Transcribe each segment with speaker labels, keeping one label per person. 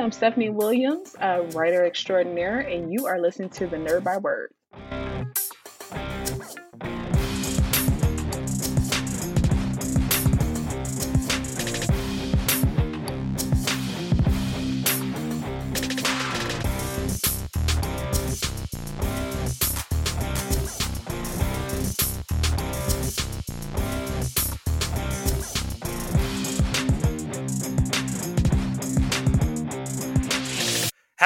Speaker 1: I'm Stephanie Williams, a writer extraordinaire, and you are listening to the Nerd Byword.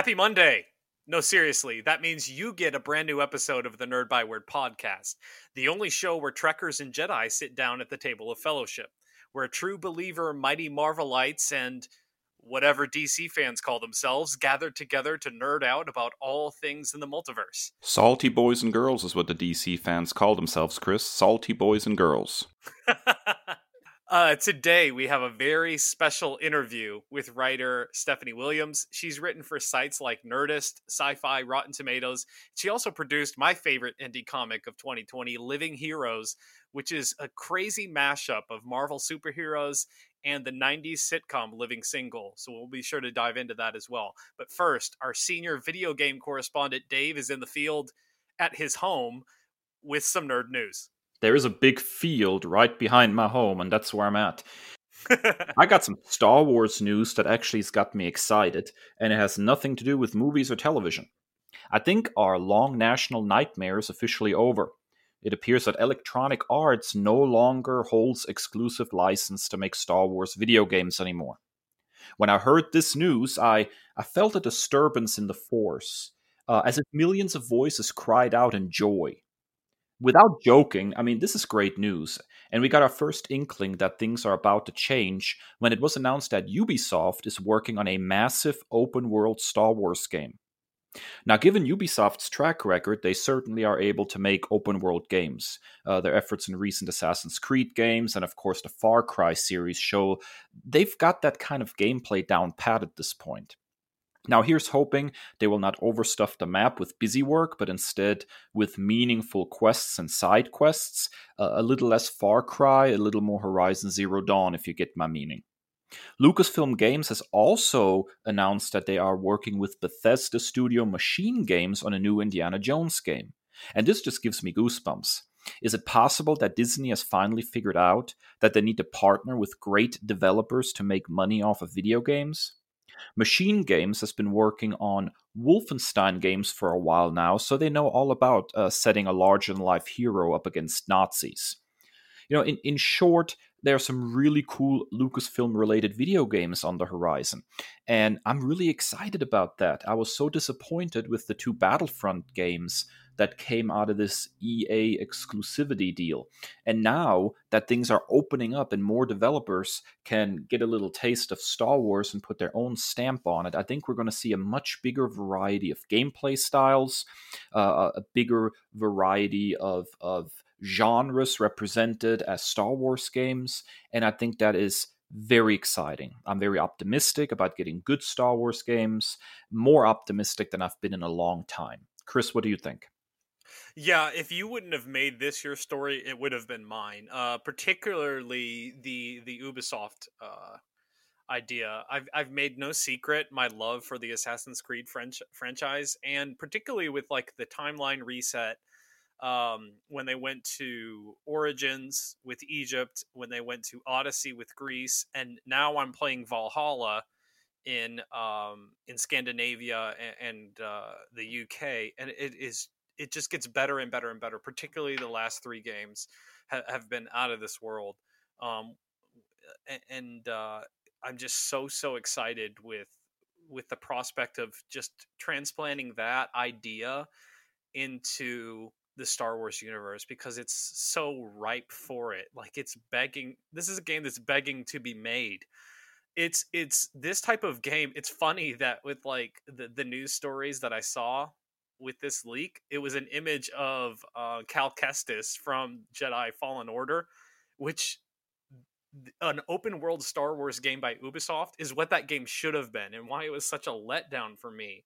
Speaker 2: Happy Monday. No, seriously, that means you get a brand new episode of the Nerd Byword podcast, the only show where Trekkers and Jedi sit down at the table of fellowship, where true believer, mighty Marvelites, and whatever DC fans call themselves gather together to nerd out about all things in the multiverse.
Speaker 3: Salty boys and girls is what the DC fans call themselves, Kris. Salty boys and girls.
Speaker 2: Uh, today, we have a very special interview with writer Stephanie Williams. She's written for sites like Nerdist, Sci Fi, Rotten Tomatoes. She also produced my favorite indie comic of 2020, Living Heroes, which is a crazy mashup of Marvel superheroes and the 90s sitcom Living Single. So we'll be sure to dive into that as well. But first, our senior video game correspondent, Dave, is in the field at his home with some nerd news
Speaker 3: there is a big field right behind my home, and that's where I'm at. I got some Star Wars news that actually has got me excited, and it has nothing to do with movies or television. I think our long national nightmare is officially over. It appears that Electronic Arts no longer holds exclusive license to make Star Wars video games anymore. When I heard this news, I, I felt a disturbance in the force, uh, as if millions of voices cried out in joy without joking, I mean, this is great news. And we got our first inkling that things are about to change when it was announced that Ubisoft is working on a massive open world Star Wars game. Now, given Ubisoft's track record, they certainly are able to make open world games. Uh, their efforts in recent Assassin's Creed games and, of course, the Far Cry series show they've got that kind of gameplay down pat at this point. Now, here's hoping they will not overstuff the map with busy work, but instead with meaningful quests and side quests, uh, a little less Far Cry, a little more Horizon Zero Dawn, if you get my meaning. Lucasfilm Games has also announced that they are working with Bethesda Studio Machine Games on a new Indiana Jones game. And this just gives me goosebumps. Is it possible that Disney has finally figured out that they need to partner with great developers to make money off of video games? Machine Games has been working on Wolfenstein games for a while now, so they know all about uh, setting a larger than life hero up against Nazis. You know, in, in short, there are some really cool Lucasfilm related video games on the horizon. And I'm really excited about that. I was so disappointed with the two Battlefront games that came out of this EA exclusivity deal. And now that things are opening up and more developers can get a little taste of Star Wars and put their own stamp on it, I think we're going to see a much bigger variety of gameplay styles, uh, a bigger variety of, of genres represented as Star Wars games. And I think that is very exciting. I'm very optimistic about getting good Star Wars games, more optimistic than I've been in a long time. Kris, what do you think?
Speaker 2: Yeah, if you wouldn't have made this your story, it would have been mine. Uh, particularly the the Ubisoft uh, idea. I've I've made no secret my love for the Assassin's Creed French franchise, and particularly with like the timeline reset. Um, when they went to Origins with Egypt, when they went to Odyssey with Greece, and now I'm playing Valhalla in um, in Scandinavia and, and uh, the UK, and it is it just gets better and better and better. Particularly the last three games ha- have been out of this world, um, and uh, I'm just so so excited with with the prospect of just transplanting that idea into the Star Wars universe because it's so ripe for it. Like it's begging. This is a game that's begging to be made. It's it's this type of game. It's funny that with like the the news stories that I saw with this leak, it was an image of uh, Cal Kestis from Jedi Fallen Order, which an open world Star Wars game by Ubisoft is what that game should have been, and why it was such a letdown for me.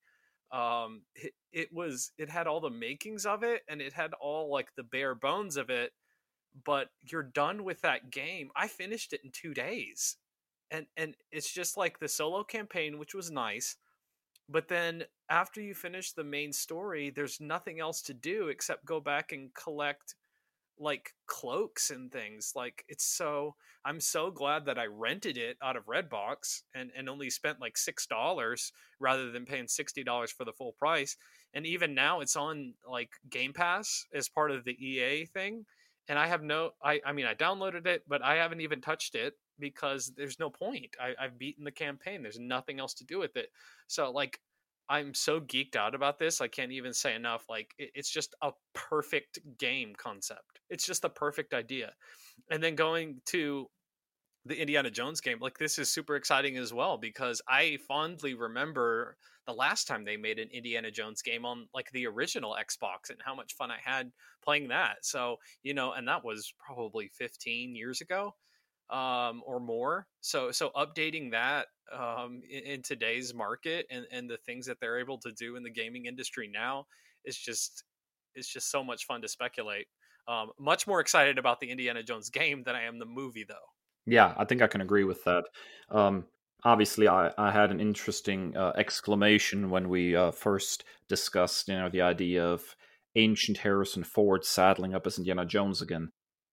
Speaker 2: Um, it, it was it had all the makings of it, and it had all like the bare bones of it, but you're done with that game. I finished it in two days. and and it's just like the solo campaign which was nice but then after you finish the main story there's nothing else to do except go back and collect like cloaks and things like it's so i'm so glad that i rented it out of redbox and and only spent like six dollars rather than paying sixty dollars for the full price and even now it's on like game pass as part of the ea thing and i have no i i mean i downloaded it but i haven't even touched it because there's no point I, i've beaten the campaign there's nothing else to do with it so like I'm so geeked out about this. I can't even say enough. Like it, it's just a perfect game concept. It's just the perfect idea. And then going to the Indiana Jones game, like this is super exciting as well because I fondly remember the last time they made an Indiana Jones game on like the original Xbox and how much fun I had playing that. So, you know, and that was probably 15 years ago um, or more. So so updating that um, in, in, today's market and, and the things that they're able to do in the gaming industry now is just it's just so much fun to speculate. Um, much more excited about the Indiana Jones game than I am the movie, though.
Speaker 3: Yeah, I think I can agree with that. Um, obviously, I, I had an interesting uh, exclamation when we uh, first discussed, you know, the idea of ancient Harrison Ford saddling up as Indiana Jones again.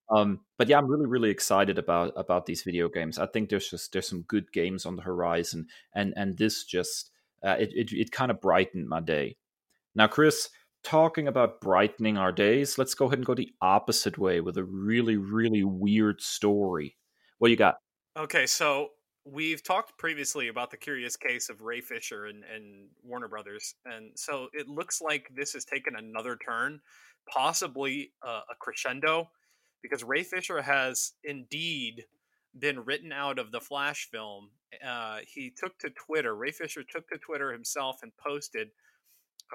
Speaker 3: Um, but yeah, I'm really really excited about about these video games. I think there's just there's some good games on the horizon, and and this just uh, it it, it kind of brightened my day. Now, Kris, talking about brightening our days, let's go ahead and go the opposite way with a really really weird story. What you got?
Speaker 2: Okay, so we've talked previously about the curious case of Ray Fisher and, and Warner Brothers, and so it looks like this has taken another turn, possibly uh, a crescendo because Ray Fisher has indeed been written out of the Flash film. Uh, he took to Twitter. Ray Fisher took to Twitter himself and posted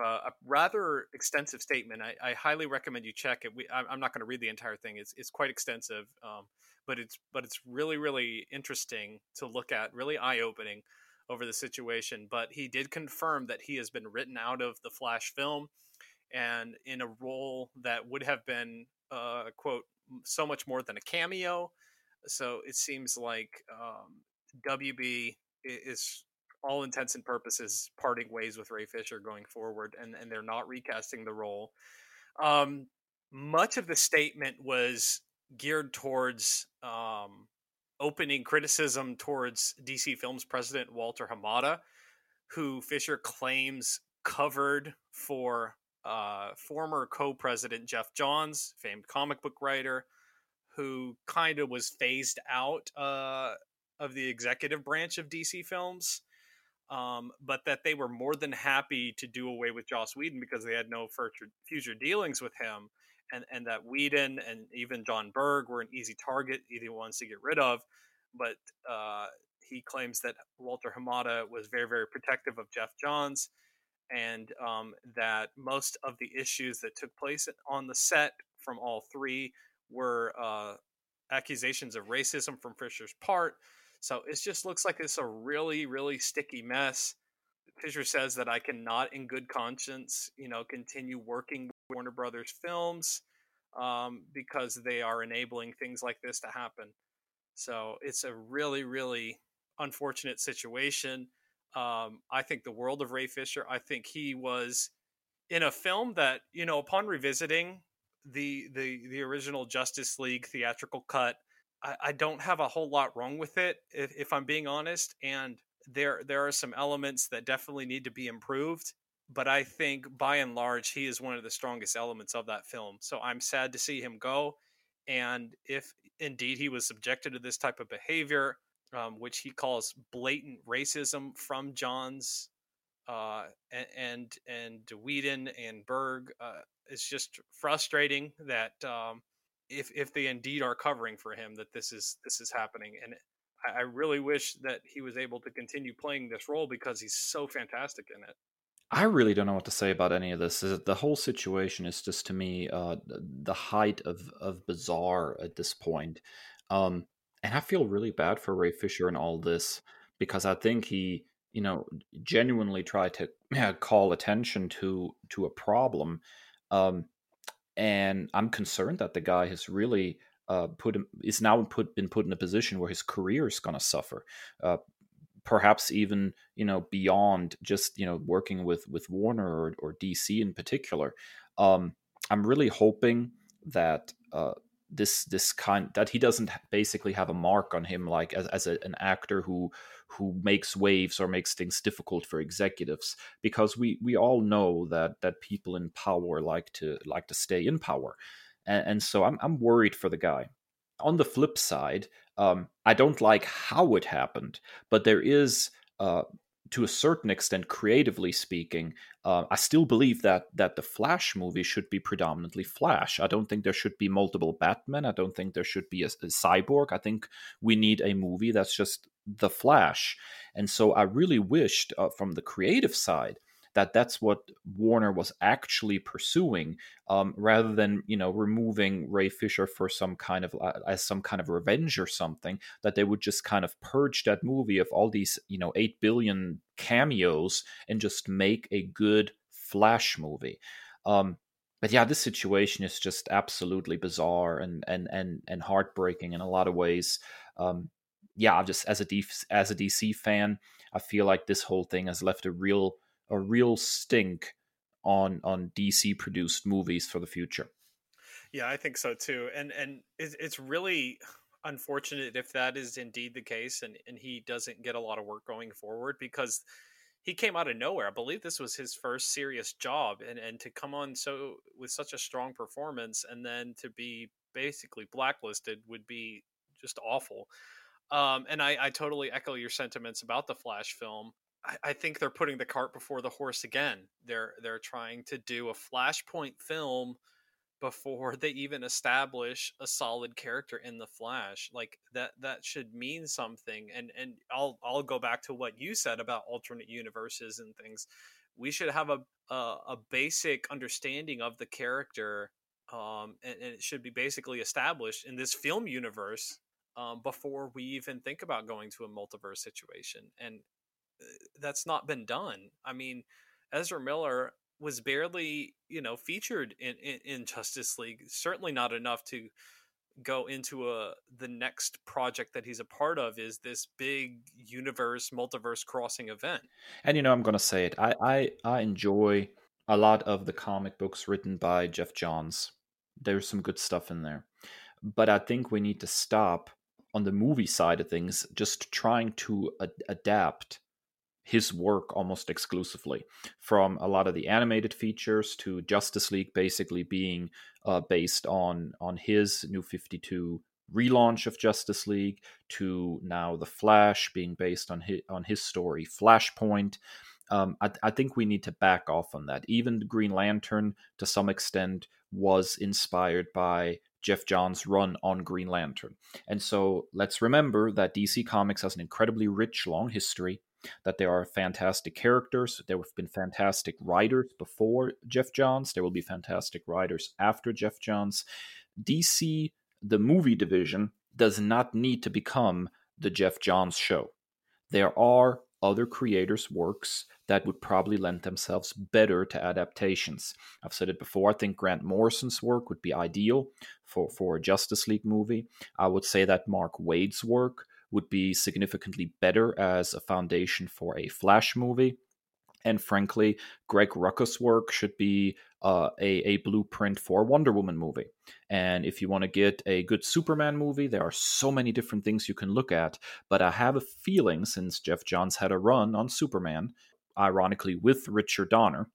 Speaker 2: uh, a rather extensive statement. I, I, highly recommend you check it. We, I'm not going to read the entire thing. It's it's quite extensive, um, but it's but it's really really interesting to look at. Really eye opening over the situation. But he did confirm that he has been written out of the Flash film, and in a role that would have been uh, quote so much more than a cameo. So it seems like um, WB is all intents and purposes parting ways with Ray Fisher going forward, and, and they're not recasting the role. Um, much of the statement was geared towards um, opening criticism towards DC Films president Walter Hamada, who Fisher claims covered for uh, former co-president Geoff Johns, famed comic book writer, who kind of was phased out uh, of the executive branch of DC Films, um, but that they were more than happy to do away with Joss Whedon because they had no future, future dealings with him, and and that Whedon and even Jon Berg were an easy target, easy ones to get rid of, but. Uh, he claims that Walter Hamada was very, very protective of Geoff Johns and um, that most of the issues that took place on the set from all three were uh, accusations of racism from Fisher's part. So it just looks like it's a really, really sticky mess. Fisher says that I cannot, in good conscience, you know, continue working with Warner Brothers films um, because they are enabling things like this to happen. So it's a really, really unfortunate situation. Um, I think the world of Ray Fisher. I think he was in a film that you know, upon revisiting the the the original Justice League theatrical cut, I, I don't have a whole lot wrong with it, if, if I'm being honest. And there there are some elements that definitely need to be improved. But I think by and large, he is one of the strongest elements of that film. So I'm sad to see him go. And if indeed he was subjected to this type of behavior, um, which he calls blatant racism from Johns uh, and and Whedon and Berg. Uh, it's just frustrating that um, if if they indeed are covering for him, that this is this is happening, and I, really wish that he was able to continue playing this role because he's so fantastic in it.
Speaker 3: I really don't know what to say about any of this. The whole situation is just to me uh, the height of of bizarre at this point. Um, and I feel really bad for Ray Fisher and all this because I think he, you know, genuinely tried to yeah, call attention to to a problem. Um, and I'm concerned that the guy has really uh, put him is now put been put in a position where his career is going to suffer. Uh, perhaps even you know beyond just you know working with with Warner or, or DC in particular. Um, I'm really hoping that uh, this this kind that he doesn't basically have a mark on him like as, as a, an actor who who makes waves or makes things difficult for executives because we we all know that that people in power like to like to stay in power. And, and so I'm, I'm worried for the guy. On the flip side um, i don't like how it happened but there is uh, to a certain extent, creatively speaking, uh, I still believe that that the Flash movie should be predominantly Flash. I don't think there should be multiple Batman. I don't think there should be a, a cyborg. I think we need a movie that's just the Flash. And so I really wished, uh, from the creative side, that that's what Warner was actually pursuing, um, rather than you know removing Ray Fisher for some kind of uh, as some kind of revenge or something. That they would just kind of purge that movie of all these you know eight billion cameos and just make a good Flash movie. Um, but yeah, this situation is just absolutely bizarre and and and and heartbreaking in a lot of ways. Um, yeah, just as a D- as a DC fan, I feel like this whole thing has left a real a real stink on on DC produced movies for the future.
Speaker 2: Yeah, I think so too. And and it's really unfortunate if that is indeed the case and, and he doesn't get a lot of work going forward because he came out of nowhere. I believe this was his first serious job and, and to come on so with such a strong performance and then to be basically blacklisted would be just awful. Um, and I, I totally echo your sentiments about the Flash film. I, think they're putting the cart before the horse again. They're they're trying to do a Flashpoint film before they even establish a solid character in the Flash. Like that that should mean something. And and I'll I'll go back to what you said about alternate universes and things. We should have a a, a basic understanding of the character, um, and, and, it should be basically established in this film universe um, before we even think about going to a multiverse situation. And that's not been done. I mean, Ezra Miller was barely, you know, featured in, in, in Justice League. Certainly not enough to go into a the next project that he's a part of is this big universe multiverse crossing event.
Speaker 3: And you know, I'm going to say it. I I I enjoy a lot of the comic books written by Geoff Johns. There's some good stuff in there. But I think we need to stop on the movie side of things just trying to adapt his work almost exclusively from a lot of the animated features to justice league basically being uh, based on on his new 52 relaunch of justice league to now the flash being based on his on his story flashpoint um, I, I, think we need to back off on that. Even the Green Lantern, to some extent, was inspired by Geoff Johns' run on Green Lantern. And so let's remember that DC Comics has an incredibly rich, long history that there are fantastic characters. There have been fantastic writers before Geoff Johns. There will be fantastic writers after Geoff Johns. DC, the movie division, does not need to become the Geoff Johns show. There are other creators' works that would probably lend themselves better to adaptations. I've said it before, I think Grant Morrison's work would be ideal for, for a Justice League movie. I would say that Mark Waid's work would be significantly better as a foundation for a Flash movie. And frankly, Greg Rucka's work should be uh, a, a blueprint for a Wonder Woman movie. And if you want to get a good Superman movie, there are so many different things you can look at. But I have a feeling, since Geoff Johns had a run on Superman, ironically with Richard Donner,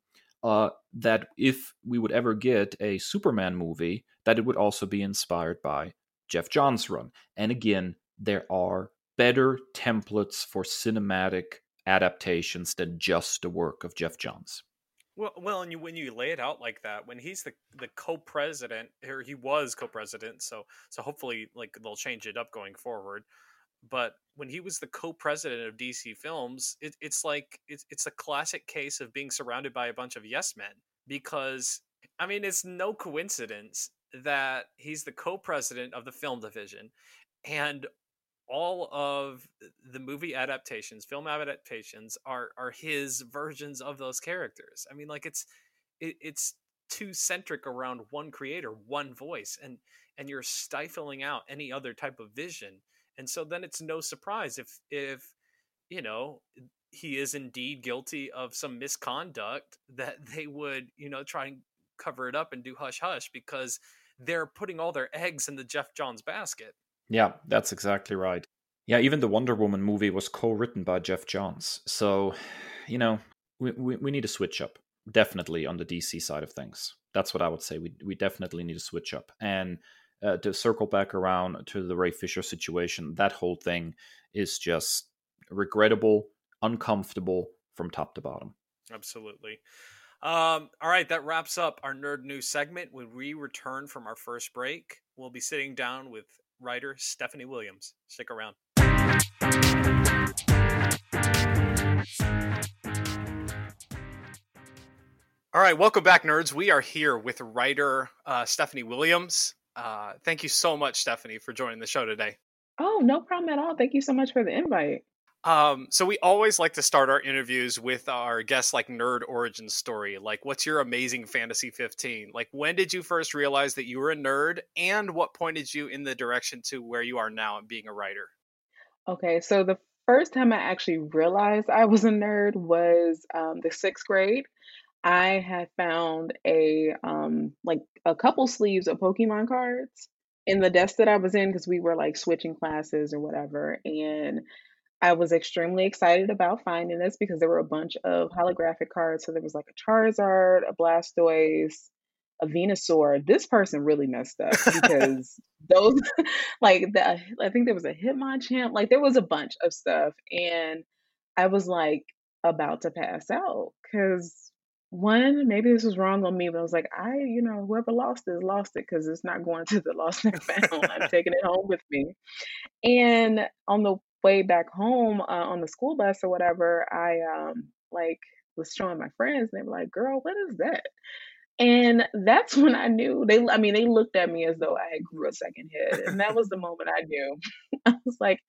Speaker 3: uh, that if we would ever get a Superman movie, that it would also be inspired by Geoff Johns' run. And again, there are better templates for cinematic adaptations than just the work of Geoff Johns.
Speaker 2: Well, well, and you, when you lay it out like that, when he's the the co-president, or he was co-president, so so hopefully, like they'll change it up going forward. But when he was the co-president of DC Films, it, it's like it's it's a classic case of being surrounded by a bunch of yes men. Because I mean, it's no coincidence that he's the co-president of the film division, and all of the movie adaptations, film adaptations are are his versions of those characters. I mean, like it's it, it's too centric around one creator, one voice, and and you're stifling out any other type of vision. And so then it's no surprise if if you know he is indeed guilty of some misconduct that they would you know try and cover it up and do hush hush because they're putting all their eggs in the Geoff Johns basket.
Speaker 3: Yeah, that's exactly right. Yeah, even the Wonder Woman movie was co-written by Geoff Johns. So, you know, we, we, we need to switch up definitely on the DC side of things. That's what I would say. We we definitely need to switch up. And uh, to circle back around to the Ray Fisher situation, that whole thing is just regrettable, uncomfortable from top to bottom.
Speaker 2: Absolutely. Um, all right, that wraps up our nerd news segment. When we return from our first break, we'll be sitting down with writer Stephanie Williams. Stick around. All right, welcome back, nerds. We are here with writer uh, Stephanie Williams. Uh, thank you so much, Stephanie, for joining the show today.
Speaker 1: Oh, no problem at all. Thank you so much for the invite.
Speaker 2: Um, so we always like to start our interviews with our guests like nerd origin story. Like, what's your amazing fantasy 15? Like, when did you first realize that you were a nerd, and what pointed you in the direction to where you are now and being a writer?
Speaker 1: Okay, so the first time I actually realized I was a nerd was um, the sixth grade. I had found a um like a couple sleeves of Pokemon cards in the desk that I was in because we were like switching classes or whatever. And I was extremely excited about finding this because there were a bunch of holographic cards. So there was like a Charizard, a Blastoise, a Venusaur. This person really messed up because those, like, the, I think there was a Hitmonchan. Like, there was a bunch of stuff. And I was like about to pass out because one, maybe this was wrong on me, but I was like, I, you know, whoever lost it lost it because it's not going to the lost and found. I'm taking it home with me. And on the way back home uh, on the school bus or whatever, I um like was showing my friends, and they were like, "Girl, what is that?" And that's when I knew they. I mean, they looked at me as though I had grew a second head, and that was the moment I knew. I was like,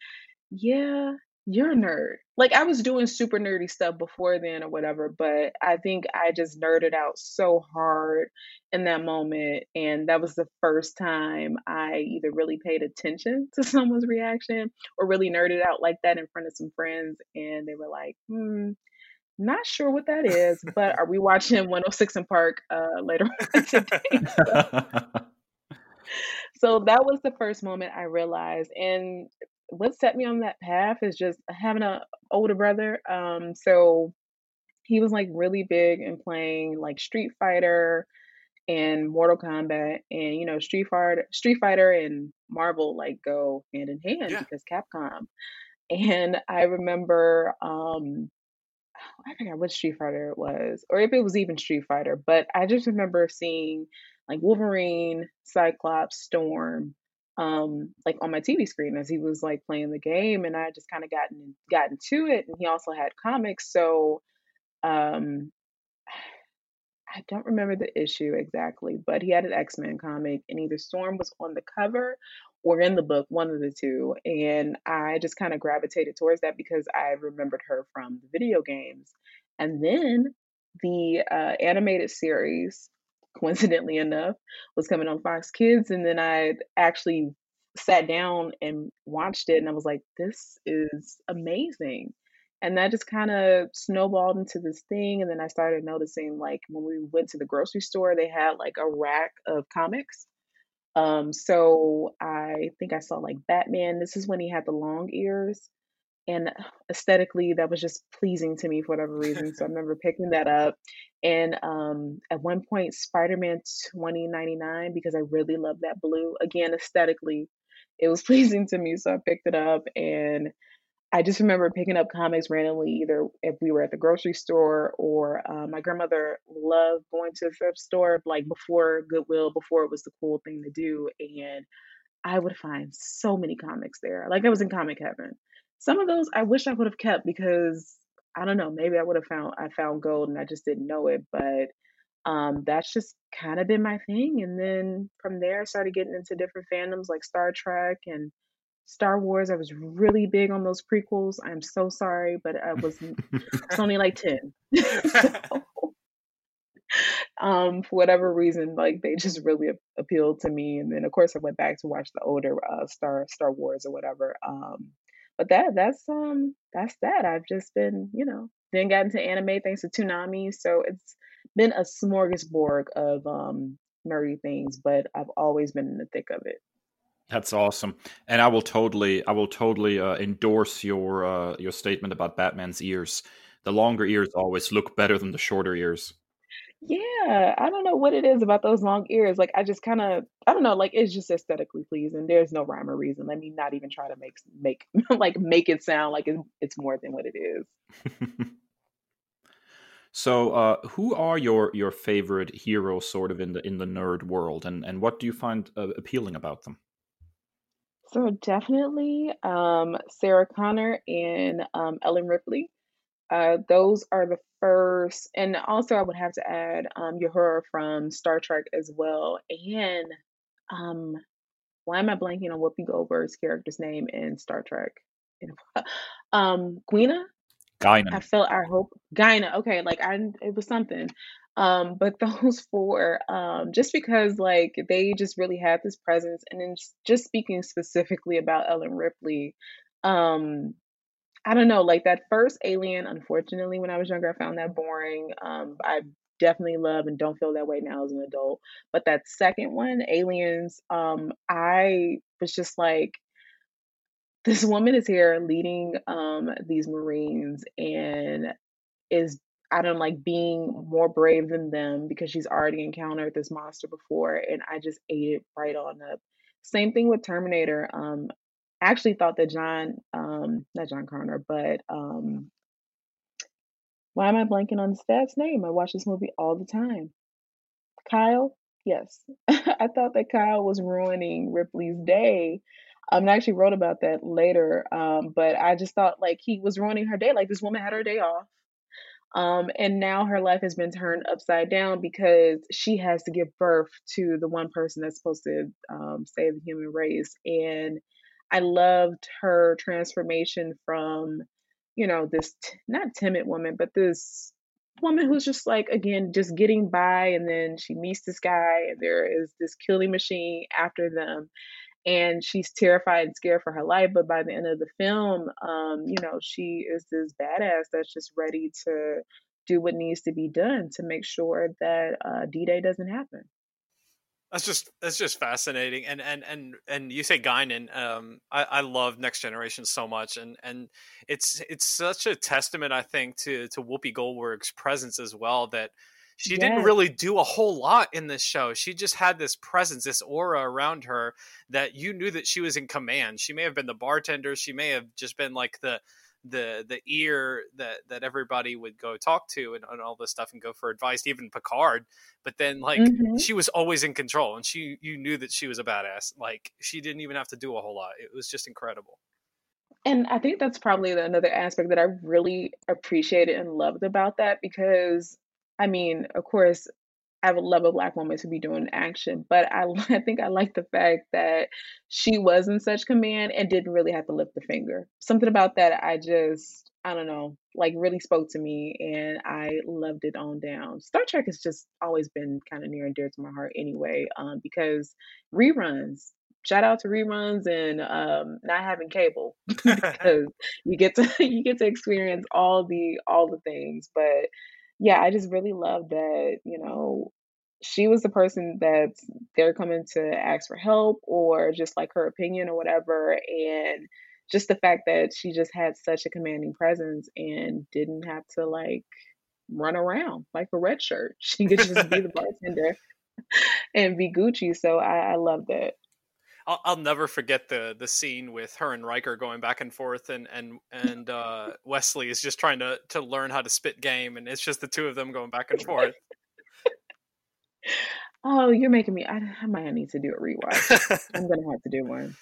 Speaker 1: "Yeah, you're a nerd. Like I was doing super nerdy stuff before then or whatever, but I think I just nerded out so hard in that moment. And that was the first time I either really paid attention to someone's reaction or really nerded out like that in front of some friends. And they were like, hmm, not sure what that is, but are we watching 106 & Park uh, later on today? so, so that was the first moment I realized. And what set me on that path is just having an older brother. Um, so he was like really big in playing like Street Fighter and Mortal Kombat, and you know Street Fighter, Street Fighter and Marvel like go hand in hand yeah. because Capcom. And I remember, um, I forgot what Street Fighter it was, or if it was even Street Fighter, but I just remember seeing like Wolverine, Cyclops, Storm, um like on my TV screen as he was like playing the game and I just kind of gotten gotten to it and he also had comics so um I don't remember the issue exactly but he had an X-Men comic and either Storm was on the cover or in the book one of the two and I just kind of gravitated towards that because I remembered her from the video games and then the uh, animated series coincidentally enough, was coming on Fox Kids. And then I actually sat down and watched it and I was like, this is amazing. And that just kind of snowballed into this thing. And then I started noticing, like, when we went to the grocery store, they had like a rack of comics. Um, so I think I saw like Batman. This is when he had the long ears and aesthetically that was just pleasing to me for whatever reason so i remember picking that up. And um, at one point spider-man 2099 because i really love that blue again aesthetically it was pleasing to me so i picked it up and i just remember picking up comics randomly either if we were at the grocery store or uh, my grandmother loved going to the thrift store like before goodwill before it was the cool thing to do and i would find so many comics there like i was in comic heaven some of those I wish I would have kept because I don't know, maybe I would have found I found gold and I just didn't know it, but um, that's just kind of been my thing. And then from there, I started getting into different fandoms like Star Trek and Star Wars. I was really big on those prequels. I'm so sorry, but I was it's only like ten. so, um, for whatever reason, like they just really appealed to me. And then of course I went back to watch the older uh, Star Star Wars or whatever. Um, but that that's um that's that. I've just been you know then got into anime thanks to Toonami, so it's been a smorgasbord of um nerdy things, but I've always been in the thick of it.
Speaker 3: That's awesome, and I will totally, I will totally uh, endorse your uh, your statement about Batman's ears. The longer ears always look better than the shorter ears.
Speaker 1: Yeah, I don't know what it is about those long ears. Like I just kind of, I don't know, like it's just aesthetically pleasing. There's no rhyme or reason. Let me not even try to make make like make it sound like it's, it's more than what it is.
Speaker 3: so, uh, who are your your favorite heroes, sort of in the in the nerd world, and and what do you find uh, appealing about them?
Speaker 1: So definitely um, Sarah Connor and um, Ellen Ripley. Uh, those are the first, and also I would have to add um, Uhura from Star Trek as well. And um, why am I blanking on Whoopi Goldberg's character's name in Star Trek? um, Guina.
Speaker 3: Guinan.
Speaker 1: I felt I hope Guinan. Okay, like I it was something. Um, but those four, um, just because like they just really had this presence, and then just speaking specifically about Ellen Ripley, um, I don't know, like that first Alien, unfortunately, when I was younger, I found that boring. Um, I definitely love and don't feel that way now as an adult. But that second one, Aliens, um, I was just like, this woman is here leading um these Marines and is I don't like being more brave than them because she's already encountered this monster before and I just ate it right on up. Same thing with Terminator. Um, actually thought that John, um, not John Connor, but um, why am I blanking on his dad's name? I watch this movie all the time. Kyle, yes, I thought that Kyle was ruining Ripley's day. Um, I actually wrote about that later, um, but I just thought like he was ruining her day. Like this woman had her day off. Um, and now her life has been turned upside down because she has to give birth to the one person that's supposed to um, save the human race. And I loved her transformation from, you know, this t- not timid woman, but this woman who's just like again just getting by and then she meets this guy and there is this killing machine after them and she's terrified and scared for her life but by the end of the film um you know she is this badass that's just ready to do what needs to be done to make sure that uh, d-day doesn't happen
Speaker 2: that's just that's just fascinating, and and and and you say Guinan. Um, I, I love Next Generation so much, and and it's it's such a testament, I think, to to Whoopi Goldberg's presence as well. That she yes. didn't really do a whole lot in this show. She just had this presence, this aura around her that you knew that she was in command. She may have been the bartender. She may have just been like the the the ear that that everybody would go talk to and, and all this stuff and go for advice even picard but then like mm-hmm. she was always in control and she you knew that she was a badass like she didn't even have to do a whole lot it was just incredible
Speaker 1: and i think that's probably another aspect that i really appreciated and loved about that because i mean of course I would love a black woman to be doing action, but I, I think I like the fact that she was in such command and didn't really have to lift the finger. Something about that I just, I don't know, like really spoke to me and I loved it on down. Star Trek has just always been kind of near and dear to my heart anyway, um, because reruns, shout out to reruns and um, not having cable because you get to you get to experience all the all the things but yeah, I just really love that, you know, she was the person that they're coming to ask for help or just like her opinion or whatever. And just the fact that she just had such a commanding presence and didn't have to like run around like a red shirt. She could just be the bartender and be Gucci. So I, I love that.
Speaker 2: I'll, I'll never forget the the scene with her and Riker going back and forth, and and and uh, Wesley is just trying to to learn how to spit game, and it's just the two of them going back and forth.
Speaker 1: Oh, you're making me. I, I might need to do a rewatch. I'm gonna have to do one.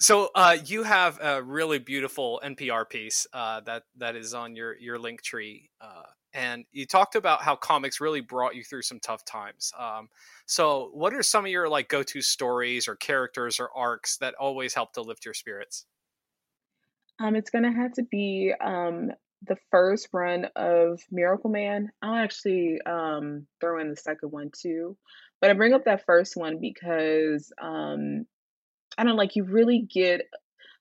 Speaker 2: So uh, you have a really beautiful NPR piece uh, that that is on your your Linktree, uh, and you talked about how comics really brought you through some tough times. Um, so, what are some of your like go to stories or characters or arcs that always help to lift your spirits?
Speaker 1: Um, it's gonna have to be um, the first run of Miracle Man. I'll actually um, throw in the second one too. But I bring up that first one because um, I don't like you really get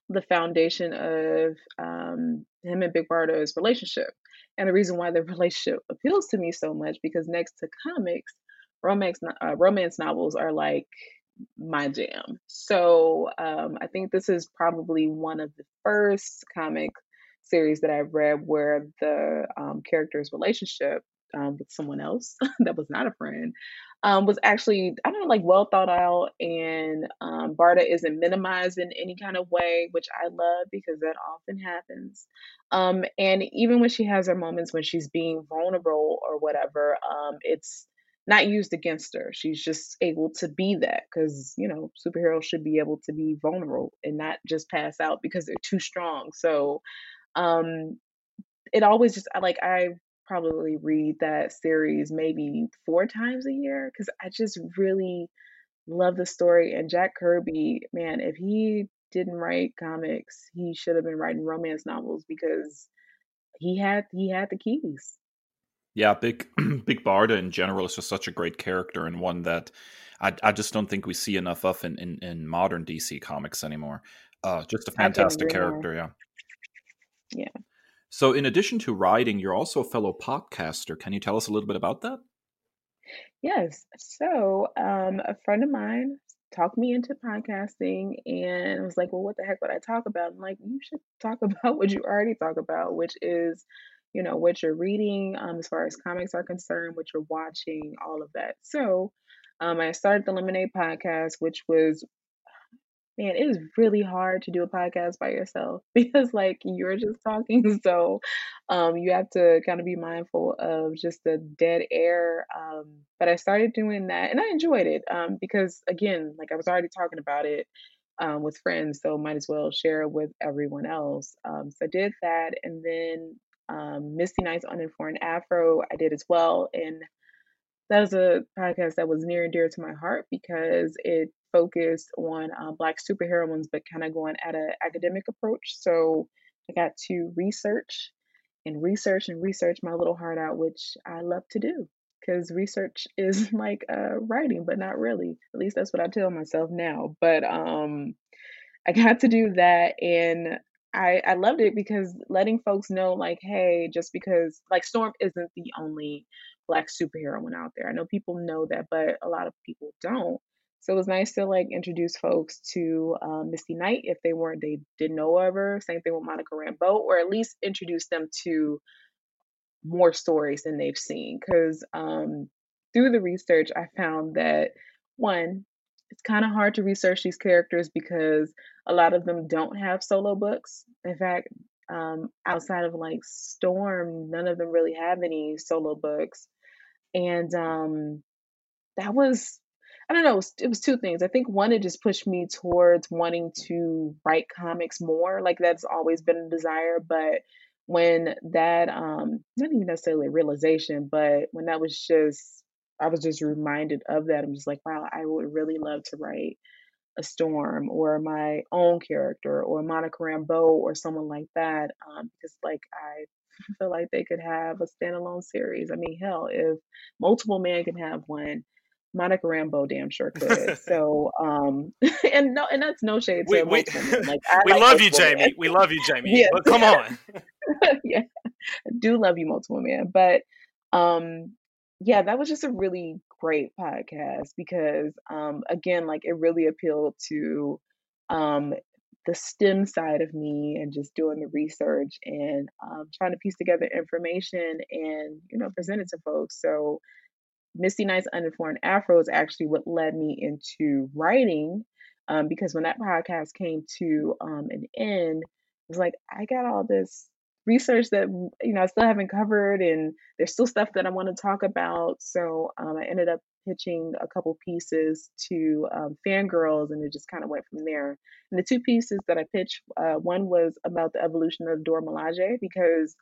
Speaker 1: the foundation of um, him and Big Barda's relationship. And the reason why the relationship appeals to me so much because next to comics, romance uh, romance novels are like my jam. So um, I think this is probably one of the first comic series that I've read where the um, character's relationship um, with someone else that was not a friend um, was actually I don't know like well thought out and um, Barda isn't minimized in any kind of way, which I love because that often happens. Um, and even when she has her moments when she's being vulnerable or whatever, um, it's not used against her. She's just able to be that because you know superheroes should be able to be vulnerable and not just pass out because they're too strong. So um, it always just like I probably read that series maybe four times a year because I just really love the story. And Jack Kirby, man, if he didn't write comics, he should have been writing romance novels because he had he had the keys.
Speaker 3: Yeah, big Big Barda in general is just such a great character and one that I, I just don't think we see enough of in, in, in modern DC comics anymore. Uh, just a fantastic character, yeah.
Speaker 1: Yeah.
Speaker 3: So, in addition to writing, you're also a fellow podcaster. Can you tell us a little bit about that?
Speaker 1: Yes. So, um, a friend of mine talked me into podcasting and I was like, well, what the heck would I talk about? I'm like, you should talk about what you already talk about, which is, you know, what you're reading um, as far as comics are concerned, what you're watching, all of that. So, um, I started the Lemonade podcast, which was man, it is really hard to do a podcast by yourself because like you're just talking. So um, you have to kind of be mindful of just the dead air. Um, but I started doing that and I enjoyed it um, because again, like I was already talking about it um, with friends, so might as well share it with everyone else. Um, so I did that, and then um, Misty Knight's Uninformed Afro I did as well, and that was a podcast that was near and dear to my heart because it focused on uh, Black superheroines, but kind of going at an academic approach. So I got to research and research and research my little heart out, which I love to do because research is like uh, writing, but not really. At least that's what I tell myself now. But um, I got to do that, and I I loved it because letting folks know, like, hey, just because like Storm isn't the only black superheroine out there. I know people know that, but a lot of people don't. So it was nice to like introduce folks to um, Misty Knight if they weren't they didn't know of her. Same thing with Monica Rambeau, or at least introduce them to more stories than they've seen. Because um, through the research, I found that one, it's kind of hard to research these characters because a lot of them don't have solo books. In fact, um, outside of like Storm, none of them really have any solo books. And um, that was I don't know, it was, it was two things. I think one, it just pushed me towards wanting to write comics more. Like that's always been a desire. But when that, um, not even necessarily a realization, but when that was just, I was just reminded of that. I'm just like, wow, I would really love to write a storm or my own character or Monica Rambeau or someone like that. Um, because like I feel like they could have a standalone series. I mean, hell, if multiple men can have one, Monica Rambeau damn sure could. so, um, and no, and that's no shade to we, we,
Speaker 2: Like, we like love you, Jamie. We love you, Jamie. Yeah. But come on.
Speaker 1: yeah, I do love you, multiple man. But, um, yeah, that was just a really great podcast because, um, again, like it really appealed to, um, the STEM side of me and just doing the research and um, trying to piece together information and you know present it to folks. So Misty Knight's Uninformed Afro is actually what led me into writing. Um, because when that podcast came to um, an end, it was like I got all this research that you know I still haven't covered, and there's still stuff that I want to talk about. So um, I ended up pitching a couple pieces to um, fangirls, and it just kind of went from there. And the two pieces that I pitched, uh, one was about the evolution of Dora Milaje because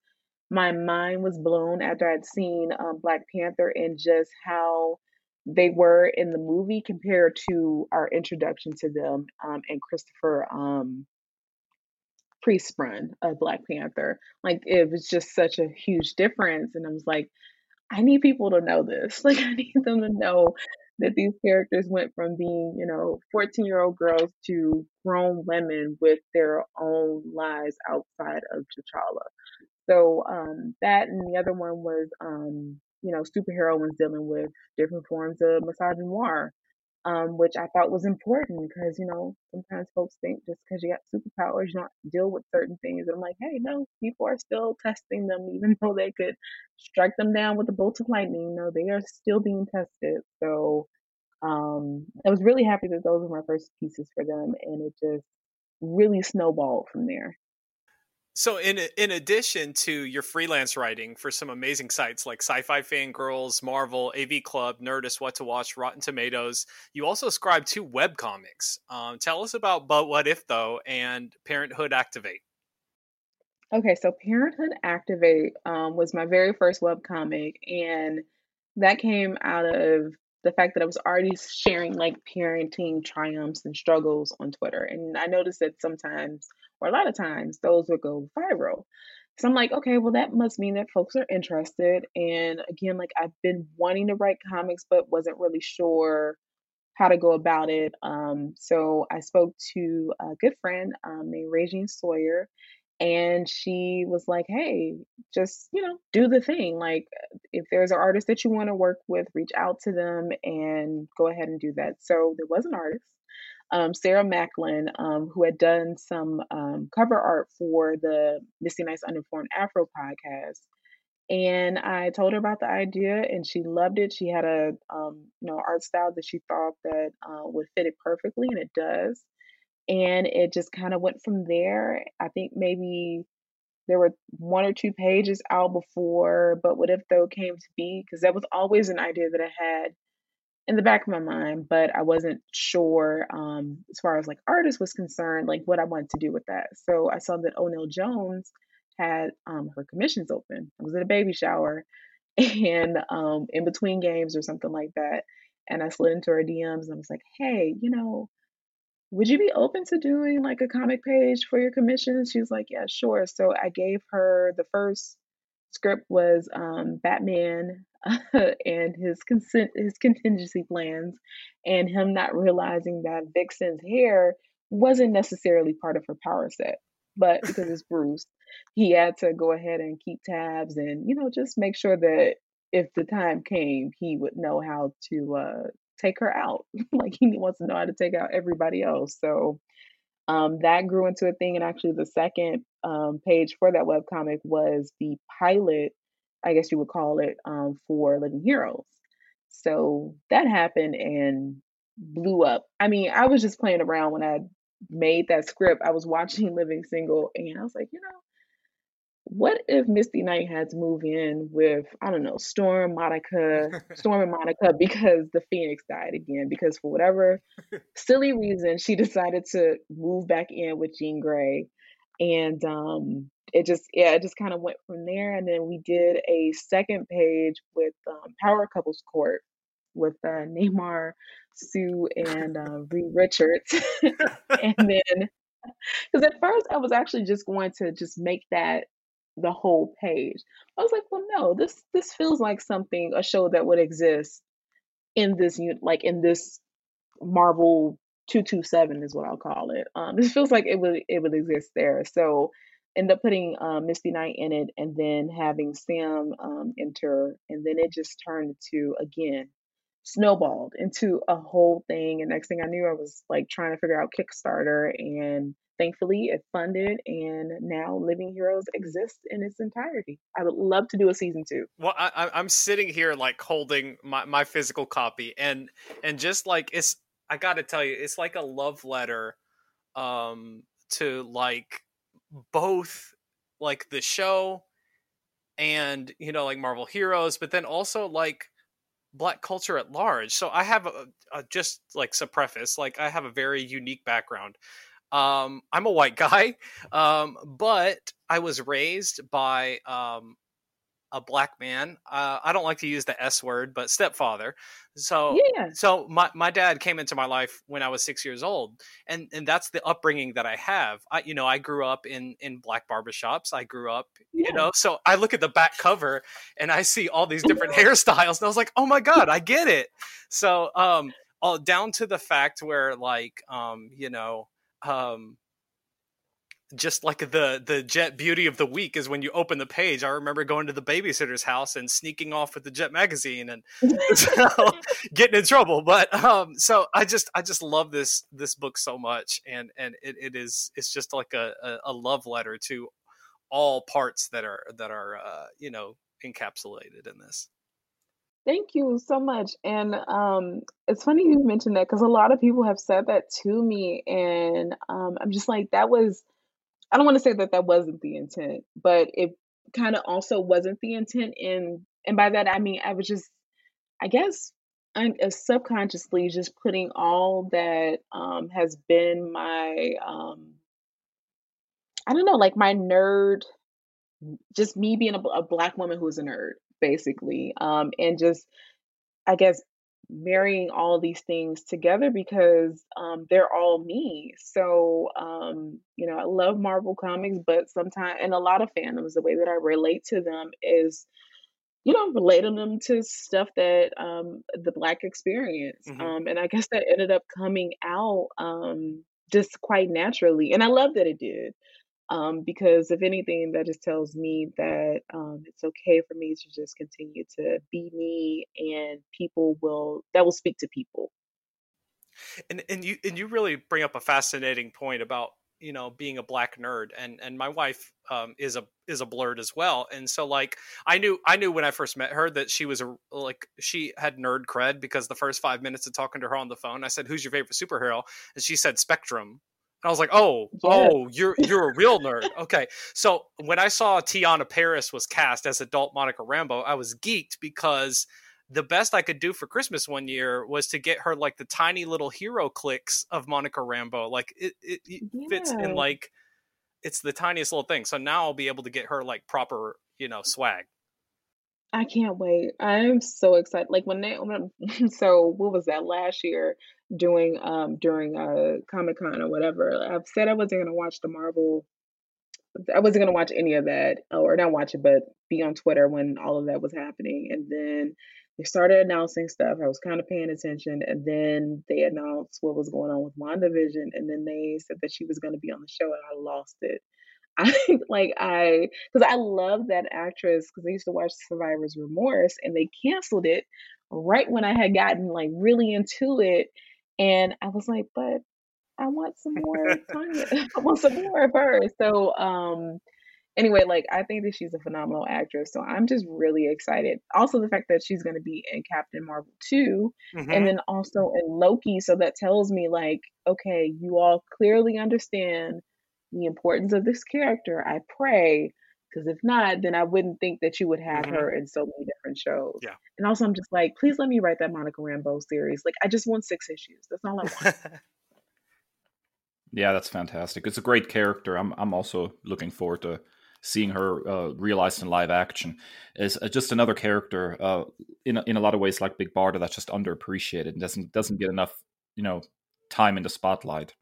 Speaker 1: my mind was blown after I'd seen um, Black Panther and just how they were in the movie compared to our introduction to them um, and Christopher um, Priest run of Black Panther. Like it was just such a huge difference, and I was like, I need people to know this. Like I need them to know that these characters went from being, you know, 14 year old girls to grown women with their own lives outside of T'Challa. So um, that and the other one was, um, you know, superheroines dealing with different forms of misogynoir, um, which I thought was important because, you know, sometimes folks think just because you got superpowers, you don't deal with certain things. And I'm like, hey, no, people are still testing them, even though they could strike them down with a bolt of lightning. No, they are still being tested. So um, I was really happy that those were my first pieces for them, and it just really snowballed from there.
Speaker 2: So, in in addition to your freelance writing for some amazing sites like Sci-Fi Fangirls, Marvel, AV Club, Nerdist, What to Watch, Rotten Tomatoes, you also scribe two web comics. Um, tell us about But What If Though and Parenthood Activate.
Speaker 1: Okay, so Parenthood Activate um, was my very first web comic, and that came out of the fact that I was already sharing like parenting triumphs and struggles on Twitter. And I noticed that sometimes, or a lot of times, those would go viral. So I'm like, okay, well, that must mean that folks are interested. And again, like I've been wanting to write comics, but wasn't really sure how to go about it. Um, so I spoke to a good friend um, named Regine Sawyer, and she was like hey just you know do the thing like if there's an artist that you want to work with reach out to them and go ahead and do that. So there was an artist um, sarah macklin um, who had done some um, cover art for the Misty Knight's uninformed afro podcast and i told her about the idea and she loved it. She had a um, you know art style that she thought that uh, would fit it perfectly and it does and it just kind of went from there. I think maybe there were one or two pages out before, but what if though came to be? Because that was always an idea that I had in the back of my mind, but I wasn't sure um, as far as like artist was concerned, like what I wanted to do with that. So I saw that O'Neill Jones had um, her commissions open. I was at a baby shower and um, in between games or something like that. And I slid into her DMs and I was like, hey, you know, would you be open to doing like a comic page for your commission? She was like, yeah, sure. So I gave her the first script was um, Batman and his consent, his contingency plans, and him not realizing that Vixen's hair wasn't necessarily part of her power set, but because it's Bruce, he had to go ahead and keep tabs and you know just make sure that if the time came, he would know how to uh, take her out. like he wants to know how to take out everybody else. So um, that grew into a thing. And actually, the second um, page for that web comic was the pilot, I guess you would call it, um, for Living Heroes. So that happened and blew up. I mean, I was just playing around when I made that script. I was watching Living Single and I was like, you know, what if Misty Knight had to move in with, I don't know, Storm, Monica, Storm and Monica because the Phoenix died again? Because for whatever silly reason, she decided to move back in with Jean Grey. And um, it just, yeah, it just kind of went from there. And then we did a second page with um, Power Couples Court with uh, Namor, Sue, and uh, Reed Richards. and then, because at first I was actually just going to just make that the whole page. I was like, well, no, this this feels like something a show that would exist in this like in this Marvel two two seven is what I'll call it. Um, this feels like it would it would exist there. So end up putting um, Misty Knight in it, and then having Sam um, enter, and then it just turned to again snowballed into a whole thing. And next thing I knew, I was like trying to figure out Kickstarter and thankfully it funded and now living heroes exists in its entirety. I would love to do a season two.
Speaker 2: Well I, i'm sitting here like holding my, my physical copy and and just like it's i gotta tell you it's like a love letter um to like both like the show and you know like marvel heroes but then also like black culture at large. So i have a, a just like some preface like i have a very unique background um, I'm a white guy, um, but I was raised by um, a black man. Uh, I don't like to use the S word, but stepfather. So,
Speaker 1: Yeah.
Speaker 2: so my, my dad came into my life when I was six years old, and and that's the upbringing that I have. I, you know, I grew up in in black barbershops. I grew up, you know, so I look at the back cover and I see all these different hairstyles, and I was like, oh my god, I get it. So, um, all down to the fact where like, um, you know, um just like the the jet beauty of the week is when you open the page. I remember going to the babysitter's house and sneaking off with the jet magazine and so, getting in trouble. But um so i just i just love this this book so much. And and it, it is it's just like a, a a love letter to all parts that are that are uh you know encapsulated in this
Speaker 1: Thank you so much. And um, it's funny you mentioned that because a lot of people have said that to me, and um, I'm just like, that was, I don't want to say that that wasn't the intent, but it kind of also wasn't the intent. And and by that I mean I was just, I guess, I'm uh, subconsciously just putting all that um, has been my, um, I don't know, like my nerd just me being a, a black woman who's a nerd basically um and just i guess marrying all these things together because um they're all me. So um you know i love marvel comics but sometimes and a lot of fandoms the way that i relate to them is you know relating them to stuff that um the black experience
Speaker 2: hmm
Speaker 1: um and i guess that ended up coming out um just quite naturally and i love that it did um, because if anything, that just tells me that um, it's okay for me to just continue to be me, and people will that will speak to people.
Speaker 2: and and you and you really bring up a fascinating point about you know being a black nerd and and my wife um is a is a blurred as well and so like i knew i knew when i first met her that she was a like she had nerd cred because the first five minutes of talking to her on the phone i said who's your favorite superhero and she said spectrum I was like, "Oh,
Speaker 1: Yeah,
Speaker 2: oh, you're you're a real nerd." Okay, so when I saw Teyonah Parris was cast as adult Monica Rambeau, I was geeked because the best I could do for Christmas one year was to get her like the tiny little HeroClix of Monica Rambeau. Like it, it, it fits in like it's the tiniest little thing. So now I'll be able to get her like proper, you know, swag.
Speaker 1: I can't wait. I'm so excited. Like when they when, so what was that last year doing um during uh Comic Con or whatever. I've said I wasn't gonna watch the Marvel I wasn't gonna watch any of that, or not watch it, but be on Twitter when all of that was happening. And then they started announcing stuff. I was kind of paying attention, and then they announced what was going on with WandaVision, and then they said that she was gonna be on the show, and I lost it. I like I because I love that actress because I used to watch Survivor's Remorse, and they canceled it right when I had gotten like really into it, and I was like, but I want some more Teyonah. I want some more of her. So, um, anyway, like I think that she's a phenomenal actress. So I'm just really excited. Also, the fact that she's going to be in Captain Marvel 2 and
Speaker 2: hmm
Speaker 1: then also in Loki. So that tells me, like, okay, you all clearly understand the importance of this character. I pray. Because if not, then I wouldn't think that you would have
Speaker 2: hmm
Speaker 1: her in so many different shows.
Speaker 2: Yeah.
Speaker 1: And also, I'm just like, please let me write that Monica Rambeau series. Like, I just want six issues. That's all I want.
Speaker 3: Yeah, that's fantastic. It's a great character. I'm I'm also looking forward to seeing her uh, realized in live action. Is uh, just another character uh, in a, in a lot of ways like Big Barda that's just underappreciated and doesn't doesn't get enough you know time in the spotlight.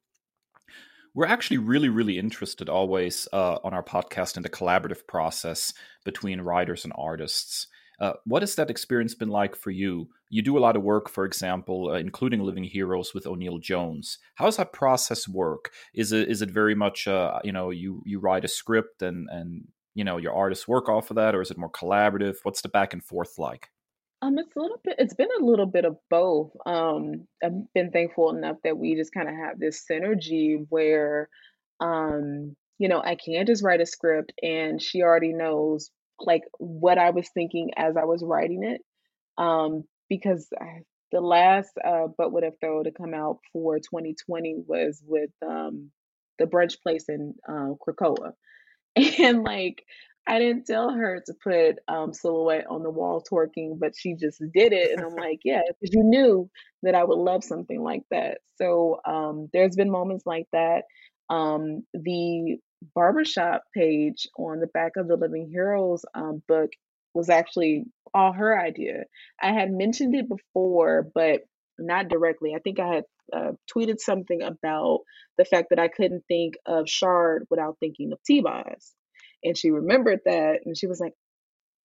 Speaker 3: We're actually really really interested always uh, on our podcast in the collaborative process between writers and artists. Uh, what has that experience been like for you? You do a lot of work, for example, uh, including Living Heroes with O'Neill Jones. How does that process work? Is it is it very much uh, you know you you write a script and and you know your artists work off of that, or is it more collaborative? What's the back and forth like?
Speaker 1: Um, it's a little bit, it's been a little bit of both. Um, I've been thankful enough that we just kind of have this synergy where, um, you know, I can just write a script and she already knows like what I was thinking as I was writing it. Um, because I, the last uh, But What If Though to come out for 2020 was with um, the brunch place in uh, Krakoa. And like, I didn't tell her to put um, silhouette on the wall twerking, but she just did it. And I'm like, yeah, because you knew that I would love something like that. So um, there's been moments like that. Um, the barbershop page on the back of the Living Heroes um, book was actually all her idea. I had mentioned it before, but not directly. I think I had uh, tweeted something about the fact that I couldn't think of Shard without thinking of T-Boz. And she remembered that and she was like,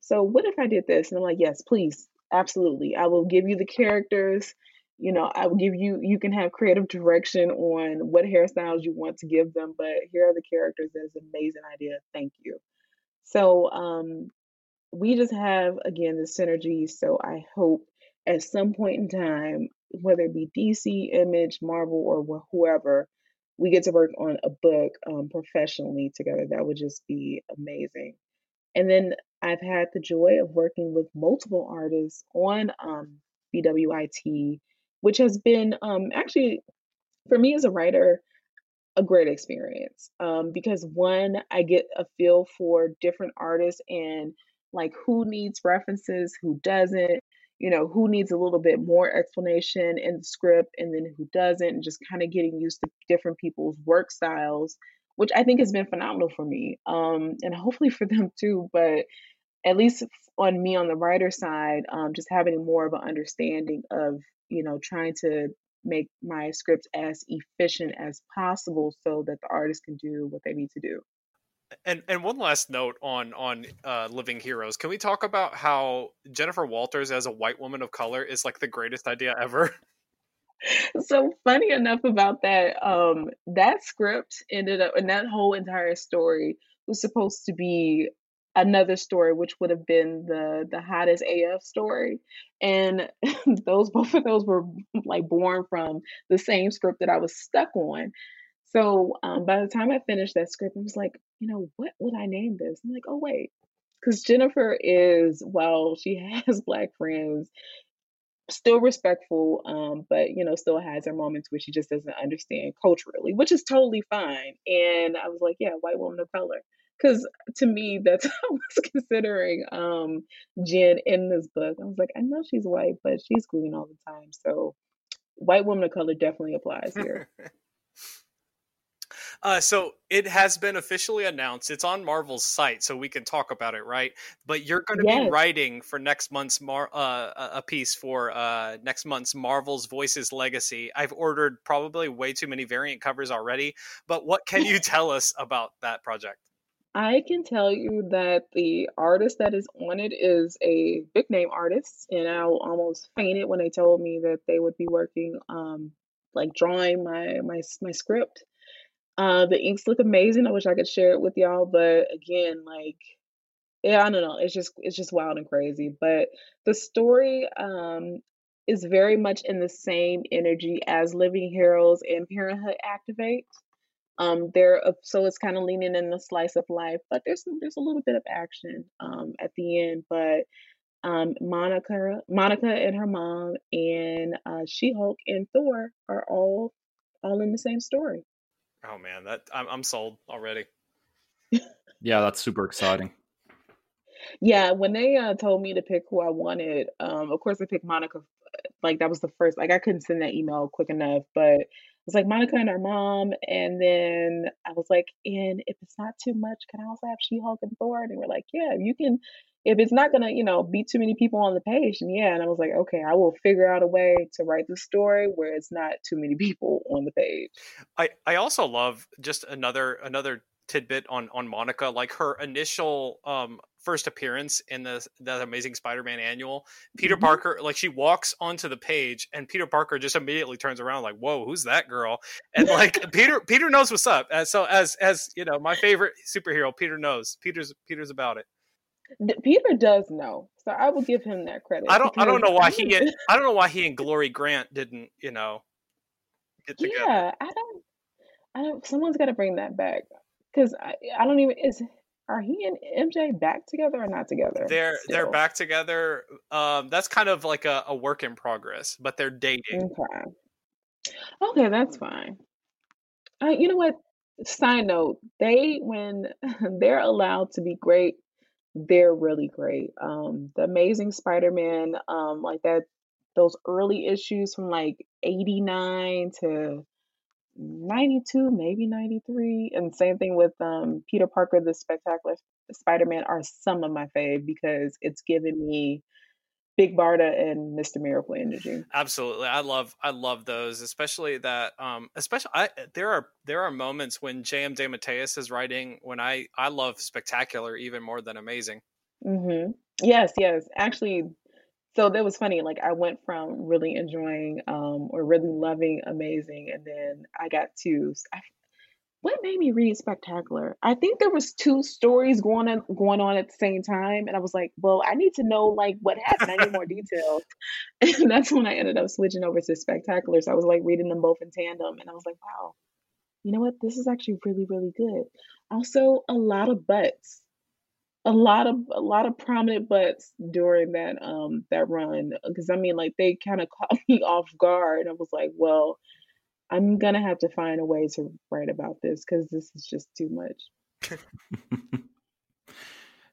Speaker 1: So what if I did this? And I'm like, Yes, please, absolutely. I will give you the characters. You know, I will give you, you can have creative direction on what hairstyles you want to give them, but here are the characters. That is an amazing idea. Thank you. So, um, we just have again the synergy. So I hope at some point in time, whether it be DC, Image, Marvel, or wh- whoever, we get to work on a book um, professionally together. That would just be amazing. And then I've had the joy of working with multiple artists on um, BWIT, which has been um, actually for me as a writer a great experience um, because one, I get a feel for different artists and like who needs references, who doesn't, you know, who needs a little bit more explanation in the script and then who doesn't, and just kind of getting used to different people's work styles, which I think has been phenomenal for me. Um, and hopefully for them too, but at least on me on the writer side, um, just having more of an understanding of, you know, trying to make my script as efficient as possible so that the artist can do what they need to do.
Speaker 2: And and one last note on on uh, Living Heroes. Can we talk about how Jennifer Walters as a white woman of color is like the greatest idea ever?
Speaker 1: so funny enough about that, um, that script ended up, and that whole entire story was supposed to be another story, which would have been the the hottest AF story, and those both of those were like born from the same script that I was stuck on. So um, by the time I finished that script, I was like, you know, what would I name this? I'm like, oh wait, because Jennifer is, while she has black friends, still respectful, um, but you know, still has her moments where she just doesn't understand culturally, which is totally fine. And I was like, yeah, white woman of color. Because to me, that's I was considering um, Jen in this book. I was like, I know she's white, but she's green all the time. So, white woman of color definitely applies here.
Speaker 2: Uh, so it has been officially announced. It's on Marvel's site, so we can talk about it, right? But you're going to yes. be writing for next month's Mar- uh, a piece for uh, next month's Marvel's Voices Legacy. I've ordered probably way too many variant covers already, but what can you tell us about that project?
Speaker 1: I can tell you that the artist that is on it is a big name artist, and I almost fainted when they told me that they would be working, um, like drawing my my my script. Uh, the inks look amazing. I wish I could share it with y'all, but again, like, yeah, I don't know. It's just it's just wild and crazy. But the story um is very much in the same energy as Living Heroes and Parenthood Activate. Um, there, so it's kind of leaning in the slice of life, but there's there's a little bit of action um at the end. But um, Monica, Monica and her mom, and uh, She Hulk and Thor are all all in the same story.
Speaker 2: Oh man, that I'm I'm sold already.
Speaker 3: yeah, that's super exciting.
Speaker 1: Yeah, when they uh, told me to pick who I wanted, um, of course I picked Monica. Like that was the first. Like I couldn't send that email quick enough, but it was like Monica and her mom, and then I was like, and if it's not too much, can I also have She-Hulk and Thor? And were like, yeah, you can if it's not gonna, you know, be too many people on the page, and yeah, and I was like, okay, I will figure out a way to write the story where it's not too many people on the page.
Speaker 2: I I also love just another another tidbit on on Monica, like her initial um first appearance in the that Amazing Spider-Man annual. Peter mm-hmm. Parker, like she walks onto the page, and Peter Parker just immediately turns around, like, "Whoa, who's that girl?" And like Peter Peter knows what's up. And so as as you know, my favorite superhero, Peter knows. Peter's Peter's about it.
Speaker 1: Peter does know, so I will give him that credit.
Speaker 2: I don't. I don't know why he. I don't know why he and Glory Grant didn't. You know,
Speaker 1: get together. Yeah, I don't. I don't. Someone's got to bring that back because I. I don't even. Is are he and MJ back together or not together?
Speaker 2: They're still? they're back together. Um, that's kind of like a, a work in progress, but they're dating.
Speaker 1: Okay. Okay, that's fine. Uh, you know what? Side note: They when they're allowed to be great they're really great. Um, the Amazing Spider-Man, um, like that, those early issues from like 89 to 92, maybe 93, and same thing with um, Peter Parker, the Spectacular Spider Man are some of my fave because it's given me Big Barda and Mr. Miracle energy.
Speaker 2: Absolutely. I love I love those, especially that um especially I there are there are moments when J.M. De DeMatteis is writing when I I love spectacular even more than amazing.
Speaker 1: Mhm. Yes, yes. Actually, so that was funny. Like I went from really enjoying um or really loving amazing and then I got to I what made me read Spectacular? I think there was two stories going on going on at the same time, and I was like, "Well, I need to know like what happened. I need more details." And that's when I ended up switching over to Spectacular. So I was like reading them both in tandem, and I was like, "Wow, you know what? This is actually really, really good." Also, a lot of butts, a lot of a lot of prominent butts during that um that run. Because I mean, like they kind of caught me off guard. And I was like, "Well." I'm gonna have to find a way to write about this because this is just too much.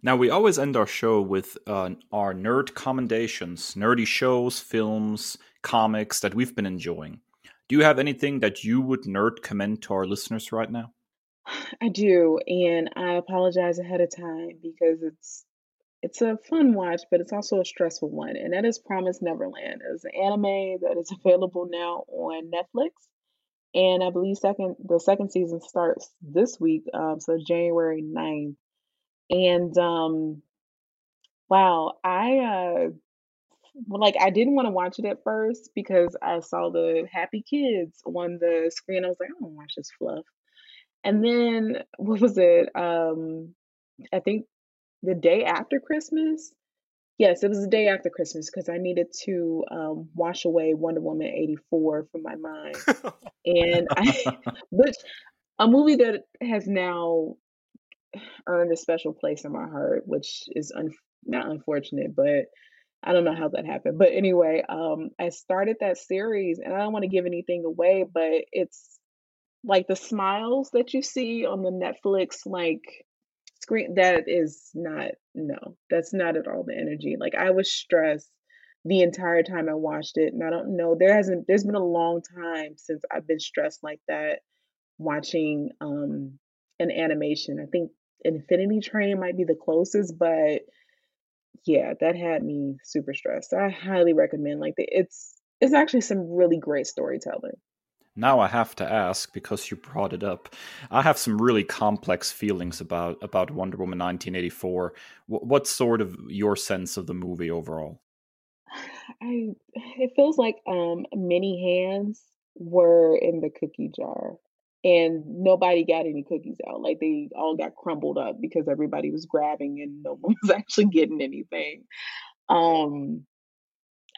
Speaker 3: now we always end our show with uh, our nerd commendations, nerdy shows, films, comics that we've been enjoying. Do you have anything that you would nerd commend to our listeners right now?
Speaker 1: I do, and I apologize ahead of time because it's it's a fun watch, but it's also a stressful one, and that is Promise Neverland. It's an anime that is available now on Netflix and I believe second the second season starts this week, um, so January 9th. And um, wow, I uh, like I didn't want to watch it at first because I saw the happy kids on the screen. I was like, I don't watch this fluff. And then what was it? Um, I think the day after Christmas, Yes, it was the day after Christmas because I needed to um, wash away Wonder Woman 84 from my mind. And I, which a movie that has now earned a special place in my heart, which is un- not unfortunate, but I don't know how that happened. But anyway, um, I started that series and I don't want to give anything away, but it's like the smiles that you see on the Netflix like screen that is not no that's not at all the energy like i was stressed the entire time i watched it and i don't know there hasn't there's been a long time since i've been stressed like that watching um an animation. I think infinity train might be the closest but yeah that had me super stressed. I highly recommend like the, it's it's actually some really great storytelling
Speaker 3: now I have to ask because you brought it up. I have some really complex feelings about about Wonder Woman 1984. what's sort of your sense of the movie overall?
Speaker 1: I it feels like um many hands were in the cookie jar and nobody got any cookies out. Like they all got crumbled up because everybody was grabbing and no one was actually getting anything. Um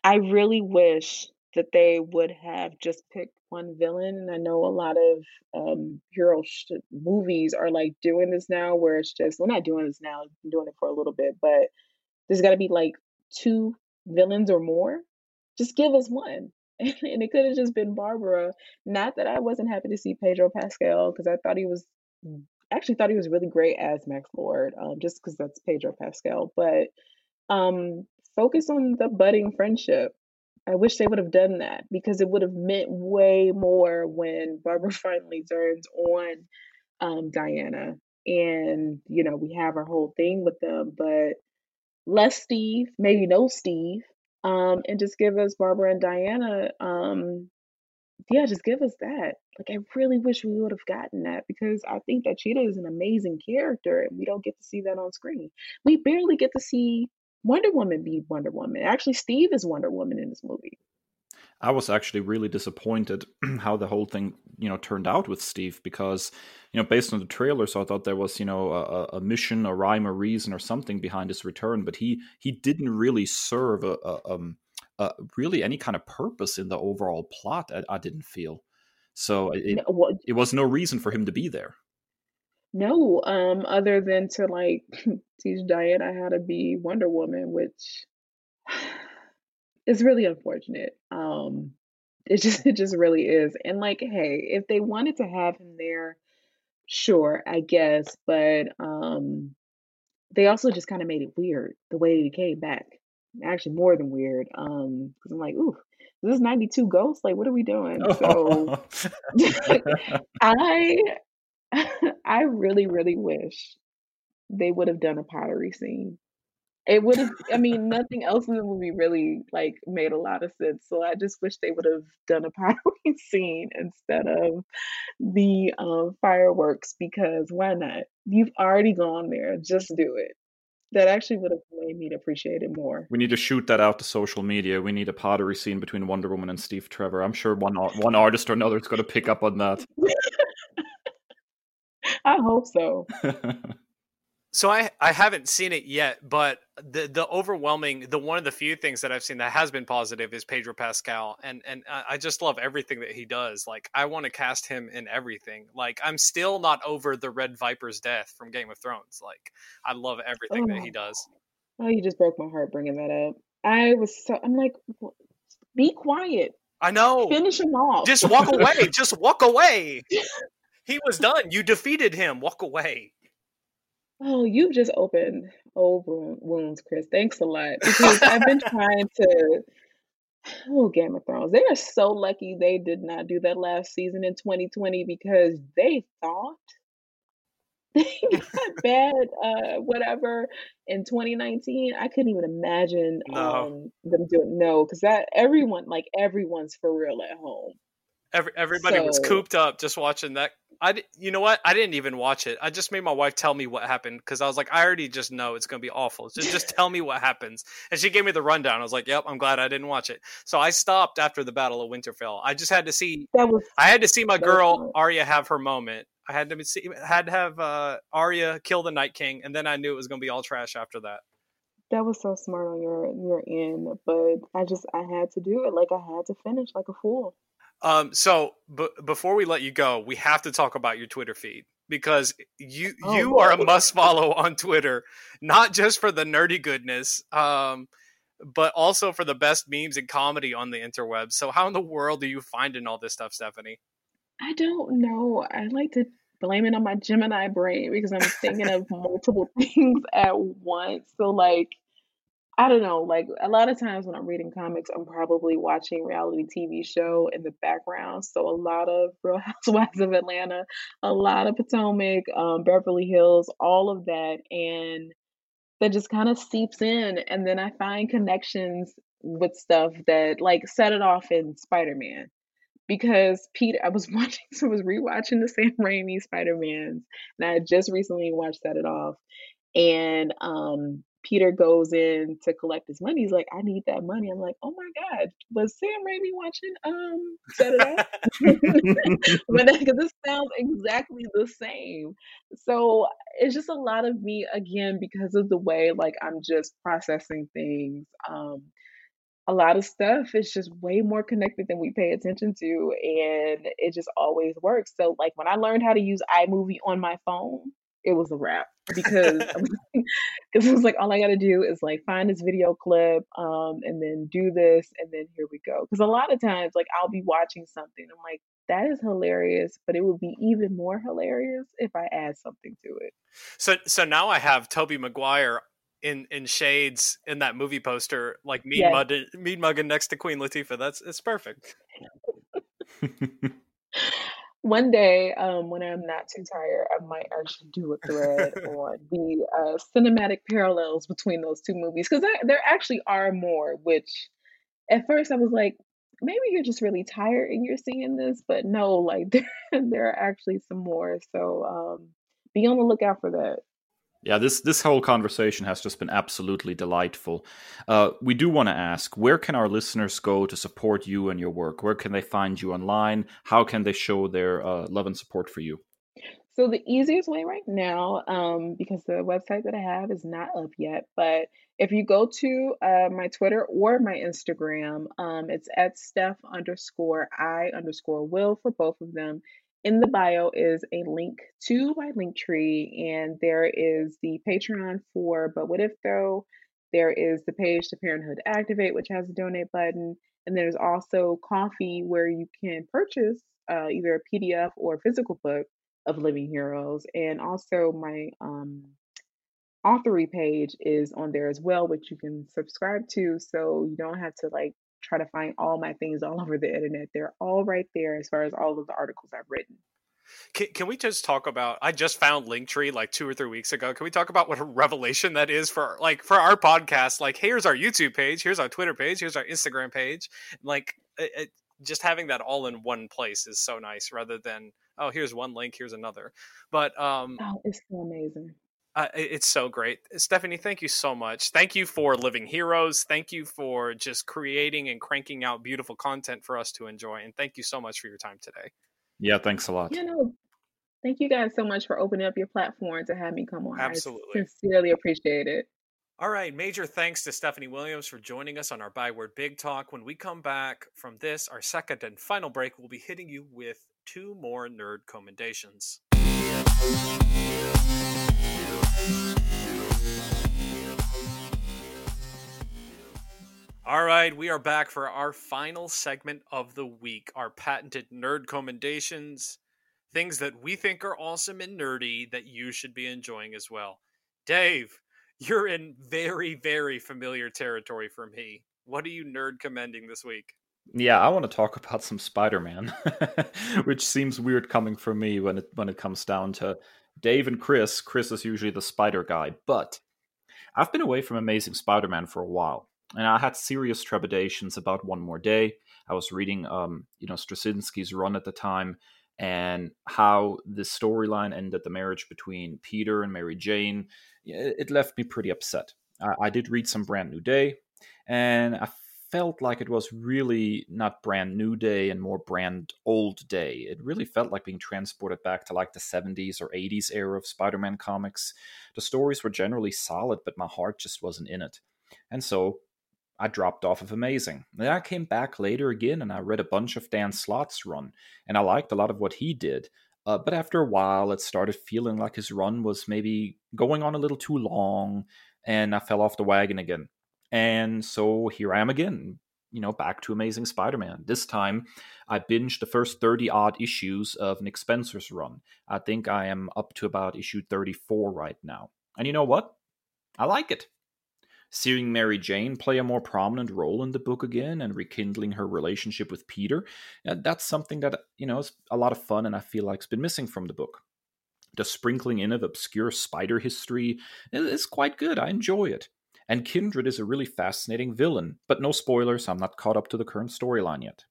Speaker 1: I really wish that they would have just picked one villain. And I know a lot of um, hero sh- movies are like doing this now, where it's just we're not doing this now, been doing it for a little bit, but there's got to be like two villains or more. Just give us one. and it could have just been Barbara. Not that I wasn't happy to see Pedro Pascal because I thought he was actually thought he was really great as Max Lord, um, just because that's Pedro Pascal. But um, focus on the budding friendship I wish they would have done that because it would have meant way more when Barbara finally turns on um, Diana. And, you know, we have our whole thing with them, but less Steve, maybe no Steve, um, and just give us Barbara and Diana. Um, yeah, just give us that. Like, I really wish we would have gotten that because I think that Cheetah is an amazing character and we don't get to see that on screen. We barely get to see Wonder Woman be Wonder Woman. Actually, Steve is Wonder Woman in this movie.
Speaker 3: I was actually really disappointed how the whole thing, you know, turned out with Steve because, you know, based on the trailers, I thought there was, you know, a, a mission, a rhyme, a reason, or something behind his return. But he he didn't really serve a, a um really any kind of purpose in the overall plot. I, I didn't feel so. It, no, it was no reason for him to be there.
Speaker 1: No, um, other than to like teach Diana how to be Wonder Woman, which is really unfortunate. Um, it just it just really is. And like, hey, if they wanted to have him there, sure, I guess, but um they also just kind of made it weird the way he came back. Actually, more than weird. Um, because I'm like, ooh, this is 92 ghosts. Like, what are we doing? So I I really, really wish they would have done a pottery scene. It would have, I mean, nothing else in the movie really like made a lot of sense. So I just wish they would have done a pottery scene instead of the um, fireworks because why not? You've already gone there, just do it. That actually would have made me appreciate it more.
Speaker 3: We need to shoot that out to social media. We need a pottery scene between Wonder Woman and Steve Trevor. I'm sure one one artist or another is going to pick up on that.
Speaker 1: I hope so.
Speaker 2: So I I haven't seen it yet, but the the overwhelming the one of the few things that I've seen that has been positive is Pedro Pascal, and and I just love everything that he does. Like I want to cast him in everything. Like I'm still not over the Red Viper's death from Game of Thrones. Like I love everything oh. that he oh. does.
Speaker 1: Oh, you just broke my heart bringing that up. I was so I'm like, be quiet.
Speaker 2: I know.
Speaker 1: Finish him off.
Speaker 2: Just walk away. just walk away. He was done. You defeated him. Walk away.
Speaker 1: Oh, you've just opened old wounds, Kris. Thanks a lot. Because I've been trying to oh Game of Thrones. They are so lucky they did not do that last season in 2020 because they thought they got bad uh whatever in 2019. I couldn't even imagine
Speaker 2: No.
Speaker 1: um them doing no, because that everyone like everyone's for real at home.
Speaker 2: Every, everybody was cooped up just watching that. I, you know what? I didn't even watch it. I just made my wife tell me what happened because I was like, I already just know it's gonna be awful. Just, just tell me what happens. And she gave me the rundown. I was like, Yep, I'm glad I didn't watch it. So I stopped after the Battle of Winterfell. I just had to see.
Speaker 1: that was
Speaker 2: I had to see my girl. Arya have her moment. I had to see, had to have uh, Arya kill the Night King, and then I knew it was gonna be all trash after that.
Speaker 1: That was so smart on your your end, but I just I had to do it. Like I had to finish like a fool.
Speaker 2: Um, so b- before we let you go, we have to talk about your Twitter feed because you
Speaker 1: Oh
Speaker 2: you are a must follow on Twitter, not just for the nerdy goodness, um, but also for the best memes and comedy on the interwebs. So how in the world are you finding all this stuff, Stephanie?
Speaker 1: I don't know. I like to blame it on my Gemini brain because I'm thinking of multiple things at once. So like I don't know, like a lot of times when I'm reading comics, I'm probably watching reality TV show in the background. So a lot of Real Housewives of Atlanta, a lot of Potomac, um, Beverly Hills, all of that, and that just kind of seeps in. And then I find connections with stuff that like set it off in Spider-Man because Peter, I was watching, so I was rewatching the Sam Raimi Spider-Mans, and I just recently watched Set It Off, and um, Peter goes in to collect his money. He's like, "I need that money." I'm like, "Oh my God, was Sam Raimi watching um It Off?" but because this sounds exactly the same, so it's just a lot of me again because of the way like I'm just processing things. Um, a lot of stuff is just way more connected than we pay attention to and it just always works so like when i learned how to use imovie on my phone it was a wrap because because it was like all i got to do is like find this video clip um and then do this and then here we go because a lot of times like i'll be watching something i'm like that is hilarious but it would be even more hilarious if i add something to it
Speaker 2: So so now I have Tobey Maguire in in shades in that movie poster, like mead
Speaker 1: yes
Speaker 2: mead mugging next to Queen Latifah. That's it's perfect.
Speaker 1: One day, um, when I'm not too tired, I might actually do a thread on the uh, cinematic parallels between those two movies because there, actually are more. Which at first I was like, maybe you're just really tired and you're seeing this, but no, like there, there are actually some more. So um, be on the lookout for that.
Speaker 3: Yeah, this this whole conversation has just been absolutely delightful. Uh, we do want to ask, where can our listeners go to support you and your work? Where can they find you online? How can they show their uh, love and support for you?
Speaker 1: So the easiest way right now, um, because the website that I have is not up yet, but if you go to uh, my Twitter or my Instagram, um, it's at Steph underscore I underscore Will for both of them. In the bio is a link to my Linktree, and there is the Patreon for But What If Though. There is the page to Parenthood Activate, which has a donate button, and there's also Ko-fi, where you can purchase uh, either a PDF or physical book of Living Heroes, and also my um, authory page is on there as well, which you can subscribe to, so you don't have to like try to find all my things all over the internet. They're all right there as far as all of the articles I've written.
Speaker 2: Can, can, we just talk about? I just found Linktree like two or three weeks ago. Can we talk about what a revelation that is for like for our podcast? Like, here's our YouTube page, here's our Twitter page, here's our Instagram page. Like, it, it, just having that all in one place is so nice, rather than oh, here's one link, here's another. But um,
Speaker 1: oh, it's so amazing.
Speaker 2: Uh, it's so great. Stephanie, thank you so much. Thank you for Living Heroes. Thank you for just creating and cranking out beautiful content for us to enjoy. And thank you so much for your time today.
Speaker 3: Yeah, thanks a lot.
Speaker 1: You know, thank you guys so much for opening up your platform to have me come on.
Speaker 2: Absolutely.
Speaker 1: I sincerely appreciate it.
Speaker 2: All right, major thanks to Stephanie Williams for joining us on our Byword Big Talk. When we come back from this, our second and final break, we'll be hitting you with two more nerd commendations. All right, we are back for our final segment of the week, our patented nerd commendations, things that we think are awesome and nerdy that you should be enjoying as well. Dave, you're in very, very familiar territory for me. What are you nerd commending this week?
Speaker 3: Yeah, I want to talk about some Spider-Man, which seems weird coming from me when it when it comes down to Dave and Kris. Kris is usually the Spider guy, but I've been away from Amazing Spider-Man for a while and I had serious trepidations about One More Day. I was reading, um, you know, Straczynski's run at the time, and how the storyline ended, the marriage between Peter and Mary Jane. It left me pretty upset. I, I did read some Brand New Day, and I felt like it was really not brand new day and more brand old day. It really felt like being transported back to like the 70s or 80s era of Spider Man comics. The stories were generally solid, but my heart just wasn't in it. And so I dropped off of Amazing. Then I came back later again and I read a bunch of Dan Slott's run, and I liked a lot of what he did. Uh, but after a while, it started feeling like his run was maybe going on a little too long, and I fell off the wagon again. And so here I am again, you know, back to Amazing Spider Man. This time, I binged the first 30 odd issues of Nick Spencer's run. I think I am up to about issue 34 right now. And you know what? I like it seeing Mary Jane play a more prominent role in the book again and rekindling her relationship with Peter, uh, that's something that, you know, is a lot of fun and I feel like has been missing from the book. The sprinkling in of obscure spider history is quite good. I enjoy it. And Kindred is a really fascinating villain, but no spoilers, I'm not caught up to the current storyline yet.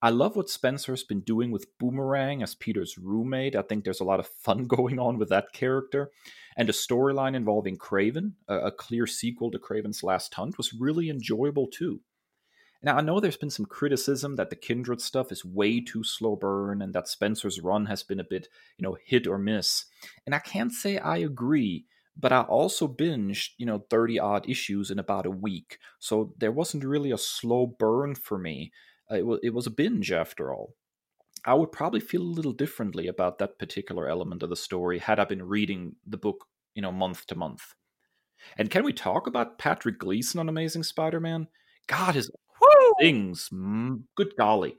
Speaker 3: I love what Spencer's been doing with Boomerang as Peter's roommate. I think there's a lot of fun going on with that character. And a storyline involving Kraven, a, clear sequel to Kraven's Last Hunt, was really enjoyable too. Now, I know there's been some criticism that the Kindred stuff is way too slow burn and that Spencer's run has been a bit, you know, hit or miss. And I can't say I agree, but I also binged, you know, 30 odd issues in about a week. So there wasn't really a slow burn for me. Uh, it, was, it was a binge after all. I would probably feel a little differently about that particular element of the story had I been reading the book, you know, month to month. And can we talk about Patrick Gleason on Amazing Spider-Man? God, his! Things, mm, good golly,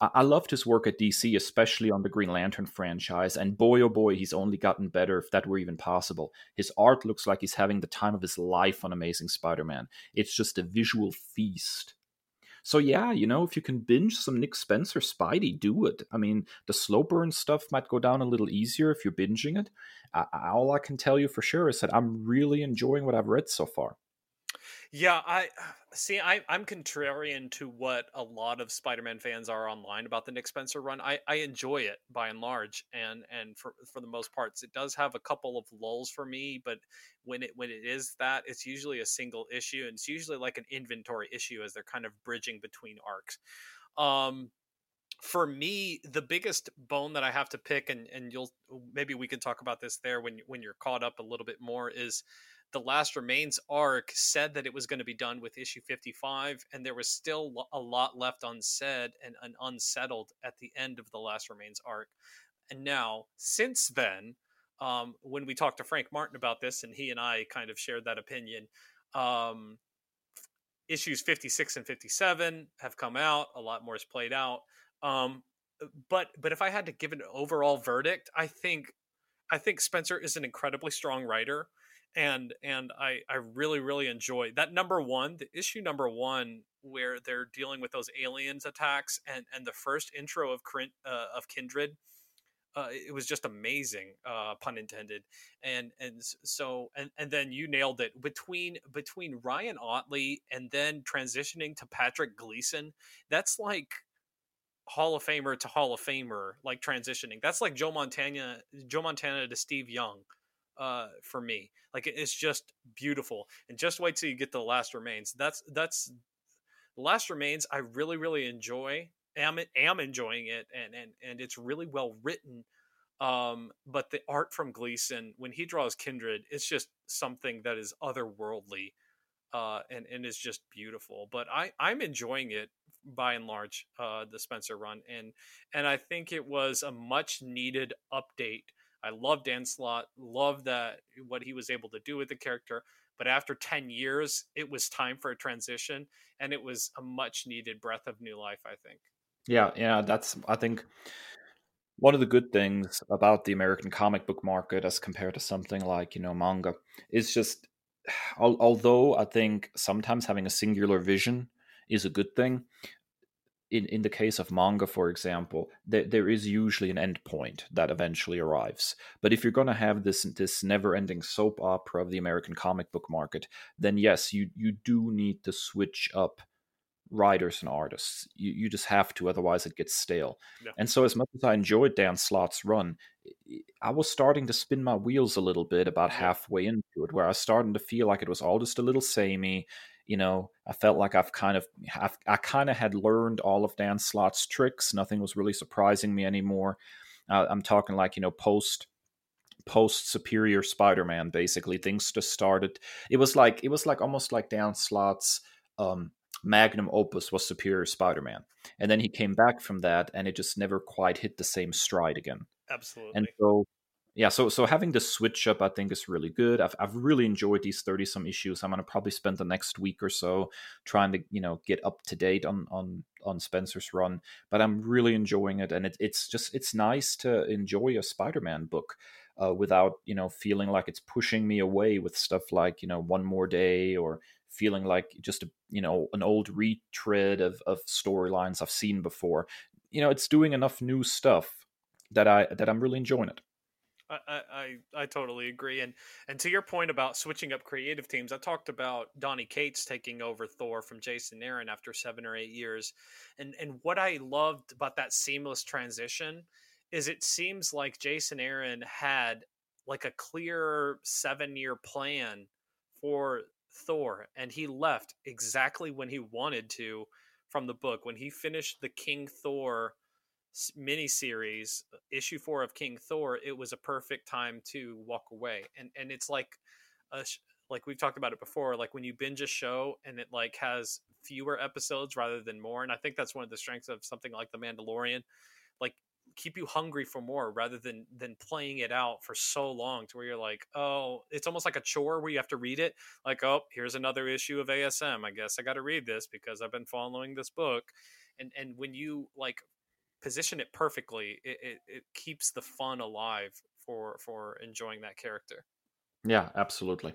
Speaker 3: I-, loved his work at DC, especially on the Green Lantern franchise. And boy, oh boy, he's only gotten better if that were even possible. His art looks like he's having the time of his life on Amazing Spider-Man. It's just a visual feast. So yeah, you know, if you can binge some Nick Spencer Spidey, do it. I mean, the slow burn stuff might go down a little easier if you're binging it. All I can tell you for sure is that I'm really enjoying what I've read so far.
Speaker 2: Yeah, I see. I, I'm contrarian to what a lot of Spider-Man fans are online about the Nick Spencer run. I, I enjoy it by and large, and and for for the most parts, it does have a couple of lulls for me. But when it when it is that, it's usually a single issue, and it's usually like an inventory issue as they're kind of bridging between arcs. Um, for me, the biggest bone that I have to pick, and and you'll maybe we can talk about this there when when you're caught up a little bit more is the Last Remains arc said that it was going to be done with issue 55, and there was still a lot left unsaid and, and unsettled at the end of the Last Remains arc. And now, since then, um, when we talked to Frank Martin about this, and he and I kind of shared that opinion, um, issues 56 and 57 have come out. A lot more is played out. Um, but but if I had to give an overall verdict, I think I think Spencer is an incredibly strong writer and and I I really really enjoy that number one the issue number one where they're dealing with those aliens attacks and and the first intro of uh, of Kindred uh, it was just amazing, uh, pun intended. And and so and and then you nailed it between between Ryan Ottley and then transitioning to Patrick Gleason. That's like Hall of Famer to Hall of Famer, like transitioning. That's like Joe Montana, Joe Montana to Steve Young, uh, for me. Like it's just beautiful. And just wait till you get the Last Remains. That's that's the Last Remains. I really really enjoy am am enjoying it, and and and it's really well written. Um, but the art from Gleason when he draws Kindred, it's just something that is otherworldly, uh, and and is just beautiful. But I I'm enjoying it by and large, uh, the Spencer run, and and I think it was a much needed update. I love Dan Slott, love that what he was able to do with the character. But after 10 years, it was time for a transition, and it was a much needed breath of new life, I think.
Speaker 3: Yeah, yeah, that's I think one of the good things about the American comic book market as compared to something like, you know, manga is just although I think sometimes having a singular vision is a good thing, in, in the case of manga, for example, there, there is usually an end point that eventually arrives. But if you're going to have this this never ending soap opera of the American comic book market, then yes, you you do need to switch up writers and artists. You, you just have to, otherwise it gets stale. Yeah. And so, as much as I enjoyed Dan Slott's run, I was starting to spin my wheels a little bit about halfway into it, where I was starting to feel like it was all just a little samey. You know, I felt like I've kind of, I've, I kind of had learned all of Dan Slott's tricks. Nothing was really surprising me anymore. Uh, I'm talking like you know post post superior spider-man basically things just started it was like it was like almost like dan slott's um magnum opus was Superior Spider-Man, and then he came back from that, and it just never quite hit the same stride again.
Speaker 2: Absolutely.
Speaker 3: And so, yeah, so so having the switch up, I think, is really good. I've I've really enjoyed these thirty some issues. I'm gonna probably spend the next week or so trying to you know get up to date on on on Spencer's run, but I'm really enjoying it, and it, it's just it's nice to enjoy a Spider-Man book. Uh, without you know feeling like it's pushing me away with stuff like you know one more day or feeling like just a, you know an old retread of of storylines I've seen before. You know, it's doing enough new stuff that I that I'm really enjoying it.
Speaker 2: I, I I totally agree, and and to your point about switching up creative teams, I talked about Donny Cates taking over Thor from Jason Aaron after seven or eight years, and and what I loved about that seamless transition is it seems like Jason Aaron had like a clear seven year plan for Thor, and he left exactly when he wanted to from the book. When he finished the King Thor miniseries, uh, issue four of King Thor, it was a perfect time to walk away. And and it's like a like we've talked about it before like when you binge a show and it like has fewer episodes rather than more and i think that's one of the strengths of something like the mandalorian like keep you hungry for more rather than than playing it out for so long to where you're like oh it's almost like a chore where you have to read it like oh here's another issue of asm i guess i got to read this because i've been following this book and and when you like position it perfectly it, it, it keeps the fun alive for for enjoying that character.
Speaker 3: Yeah absolutely.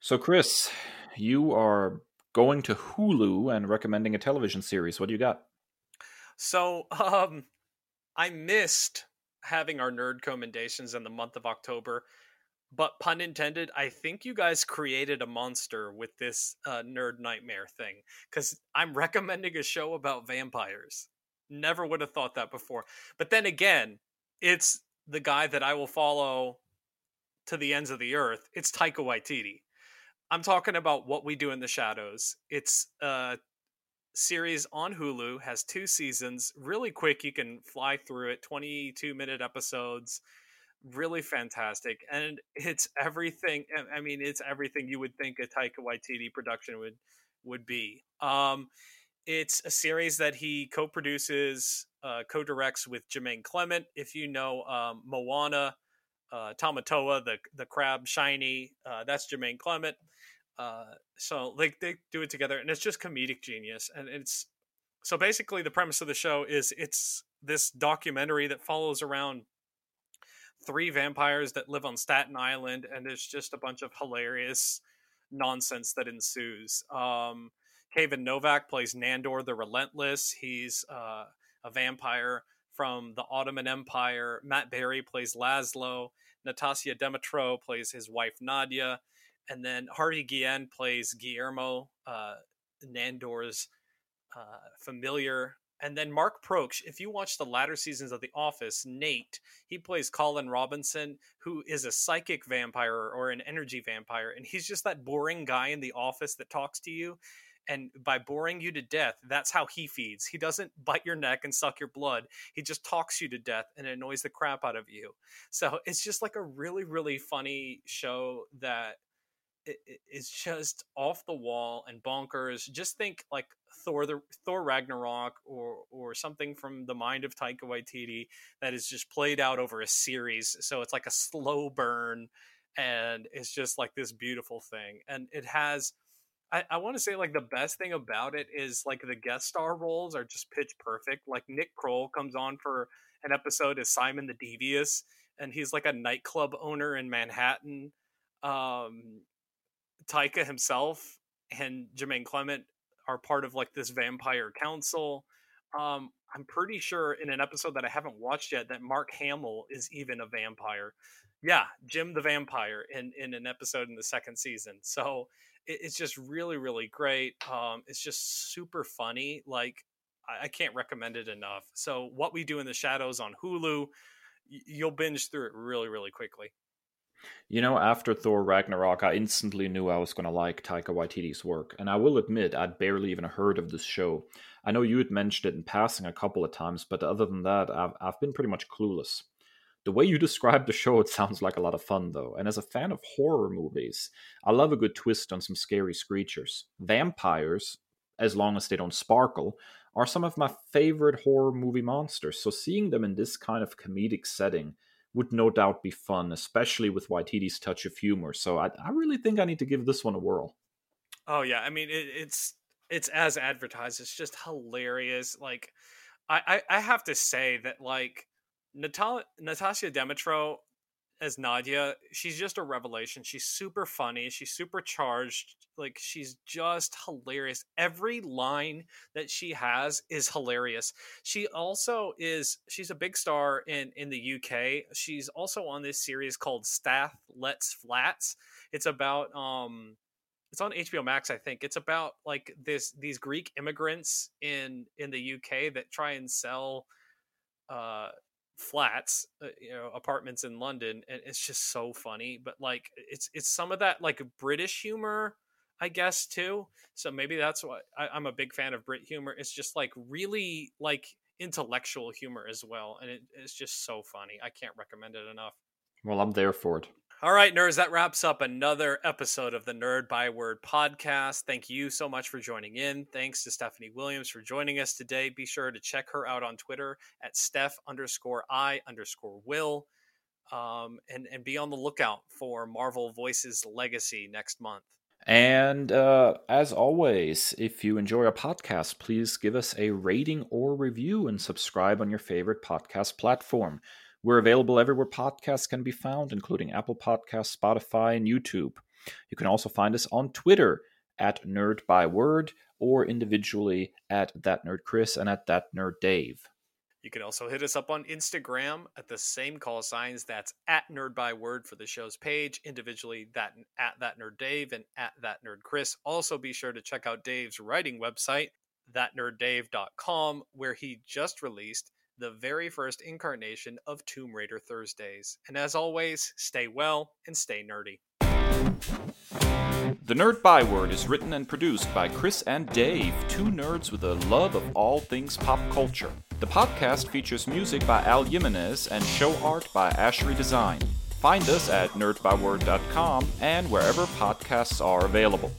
Speaker 3: So Kris you are going to hulu and recommending a television series. What do you got?
Speaker 2: So um I missed having our nerd commendations in the month of October, but pun intended, I think you guys created a monster with this uh, nerd nightmare thing because I'm recommending a show about vampires. Never would have thought that before. But then again, it's the guy that I will follow to the ends of the earth. It's Taika Waititi. I'm talking about what we do in the shadows. It's uh, series on Hulu has two seasons. Really quick, you can fly through it. 22 minute episodes. Really fantastic, and it's everything. I mean, it's everything you would think a Taika Waititi production would would be. Um, it's a series that he co-produces, uh, co-directs with Jermaine Clement. If you know um, Moana, uh, Tamatoa, the the crab shiny, uh, that's Jermaine Clement. Uh, so like they do it together, and it's just comedic genius. And it's so basically the premise of the show is it's this documentary that follows around three vampires that live on Staten Island, and it's just a bunch of hilarious nonsense that ensues. Um, Kayvan Novak plays Nandor the Relentless. He's uh, a vampire from the Ottoman Empire. Matt Berry plays Laszlo. Natasia Demetriou plays his wife Nadia, and then Harvey Guillen plays Guillermo, uh, Nandor's uh, familiar. And then Mark Proksch, if you watch the latter seasons of The Office, Nate, he plays Colin Robinson, who is a psychic vampire or an energy vampire. And he's just that boring guy in the office that talks to you. And by boring you to death, that's how he feeds. He doesn't bite your neck and suck your blood. He just talks you to death and annoys the crap out of you. So it's just like a really, really funny show that is just off the wall and bonkers. Just think like Thor, the Thor Ragnarok, or or something from the mind of Taika Waititi that is just played out over a series. So it's like a slow burn, and it's just like this beautiful thing. And it has, I, I want to say like the best thing about it is like the guest star roles are just pitch perfect. Like Nick Kroll comes on for an episode as Simon the Devious, and he's like a nightclub owner in Manhattan. Um, Taika himself and Jermaine Clement are part of like this vampire council. Um, I'm pretty sure in an episode that I haven't watched yet that Mark Hamill is even a vampire. Yeah, Jim the vampire in in an episode in the second season. So it's just really really great. Um, it's just super funny. Like I, I can't recommend it enough. So what we do in the shadows on Hulu, you'll binge through it really really quickly.
Speaker 3: You know, after Thor Ragnarok, I instantly knew I was going to like Taika Waititi's work, and I will admit I'd barely even heard of this show. I know you had mentioned it in passing a couple of times, but other than that, I've, I've been pretty much clueless. The way you describe the show, it sounds like a lot of fun, though. And as a fan of horror movies, I love a good twist on some scary screechers. Vampires, as long as they don't sparkle, are some of my favorite horror movie monsters, so seeing them in this kind of comedic setting would no doubt be fun, especially with Waititi's touch of humor. So I, I really think I need to give this one a whirl.
Speaker 2: Oh yeah, I mean it, it's it's as advertised. It's just hilarious. Like I I, I have to say that like Natal- Natasha Demetriou as Nadia, she's just a revelation. She's super funny. She's super charged. Like she's just hilarious. Every line that she has is hilarious. She also is she's a big star in in the UK. She's also on this series called Stath Lets Flats. It's about um it's on HBO Max, I think. It's about like this these Greek immigrants in in the UK that try and sell uh flats uh, you know apartments in london and it's just so funny but like it's it's some of that like british humor i guess too so maybe that's why I, i'm a big fan of brit humor it's just like really like intellectual humor as well and it, it's just so funny i can't recommend it enough.
Speaker 3: Well i'm there for it
Speaker 2: all right, nerds, that wraps up another episode of the Nerd Byword podcast. Thank you so much for joining in. Thanks to Stephanie Williams for joining us today. Be sure to check her out on Twitter at Steph underscore I underscore Will. Um, and, and be on the lookout for Marvel Voices Legacy next month.
Speaker 3: And uh, as always, if you enjoy our podcast, please give us a rating or review and subscribe on your favorite podcast platform. We're available everywhere podcasts can be found, including Apple Podcasts, Spotify, and YouTube. You can also find us on Twitter at Nerd Byword or individually at That Nerd Kris and at That Nerd Dave.
Speaker 2: You can also hit us up on Instagram at the same call signs. That's at Nerd Byword for the show's page. Individually, that at that Nerd Dave and at that Nerd Kris. Also, be sure to check out Dave's writing website, thatnerddave.com, where he just released the very first incarnation of Tomb Raider Thursdays. And as always, stay well and stay nerdy.
Speaker 3: The Nerd Byword is written and produced by Kris and Dave, two nerds with a love of all things pop culture. The podcast features music by Al Jimenez and show art by Ashery Design. Find us at nerdbyword.com and wherever podcasts are available.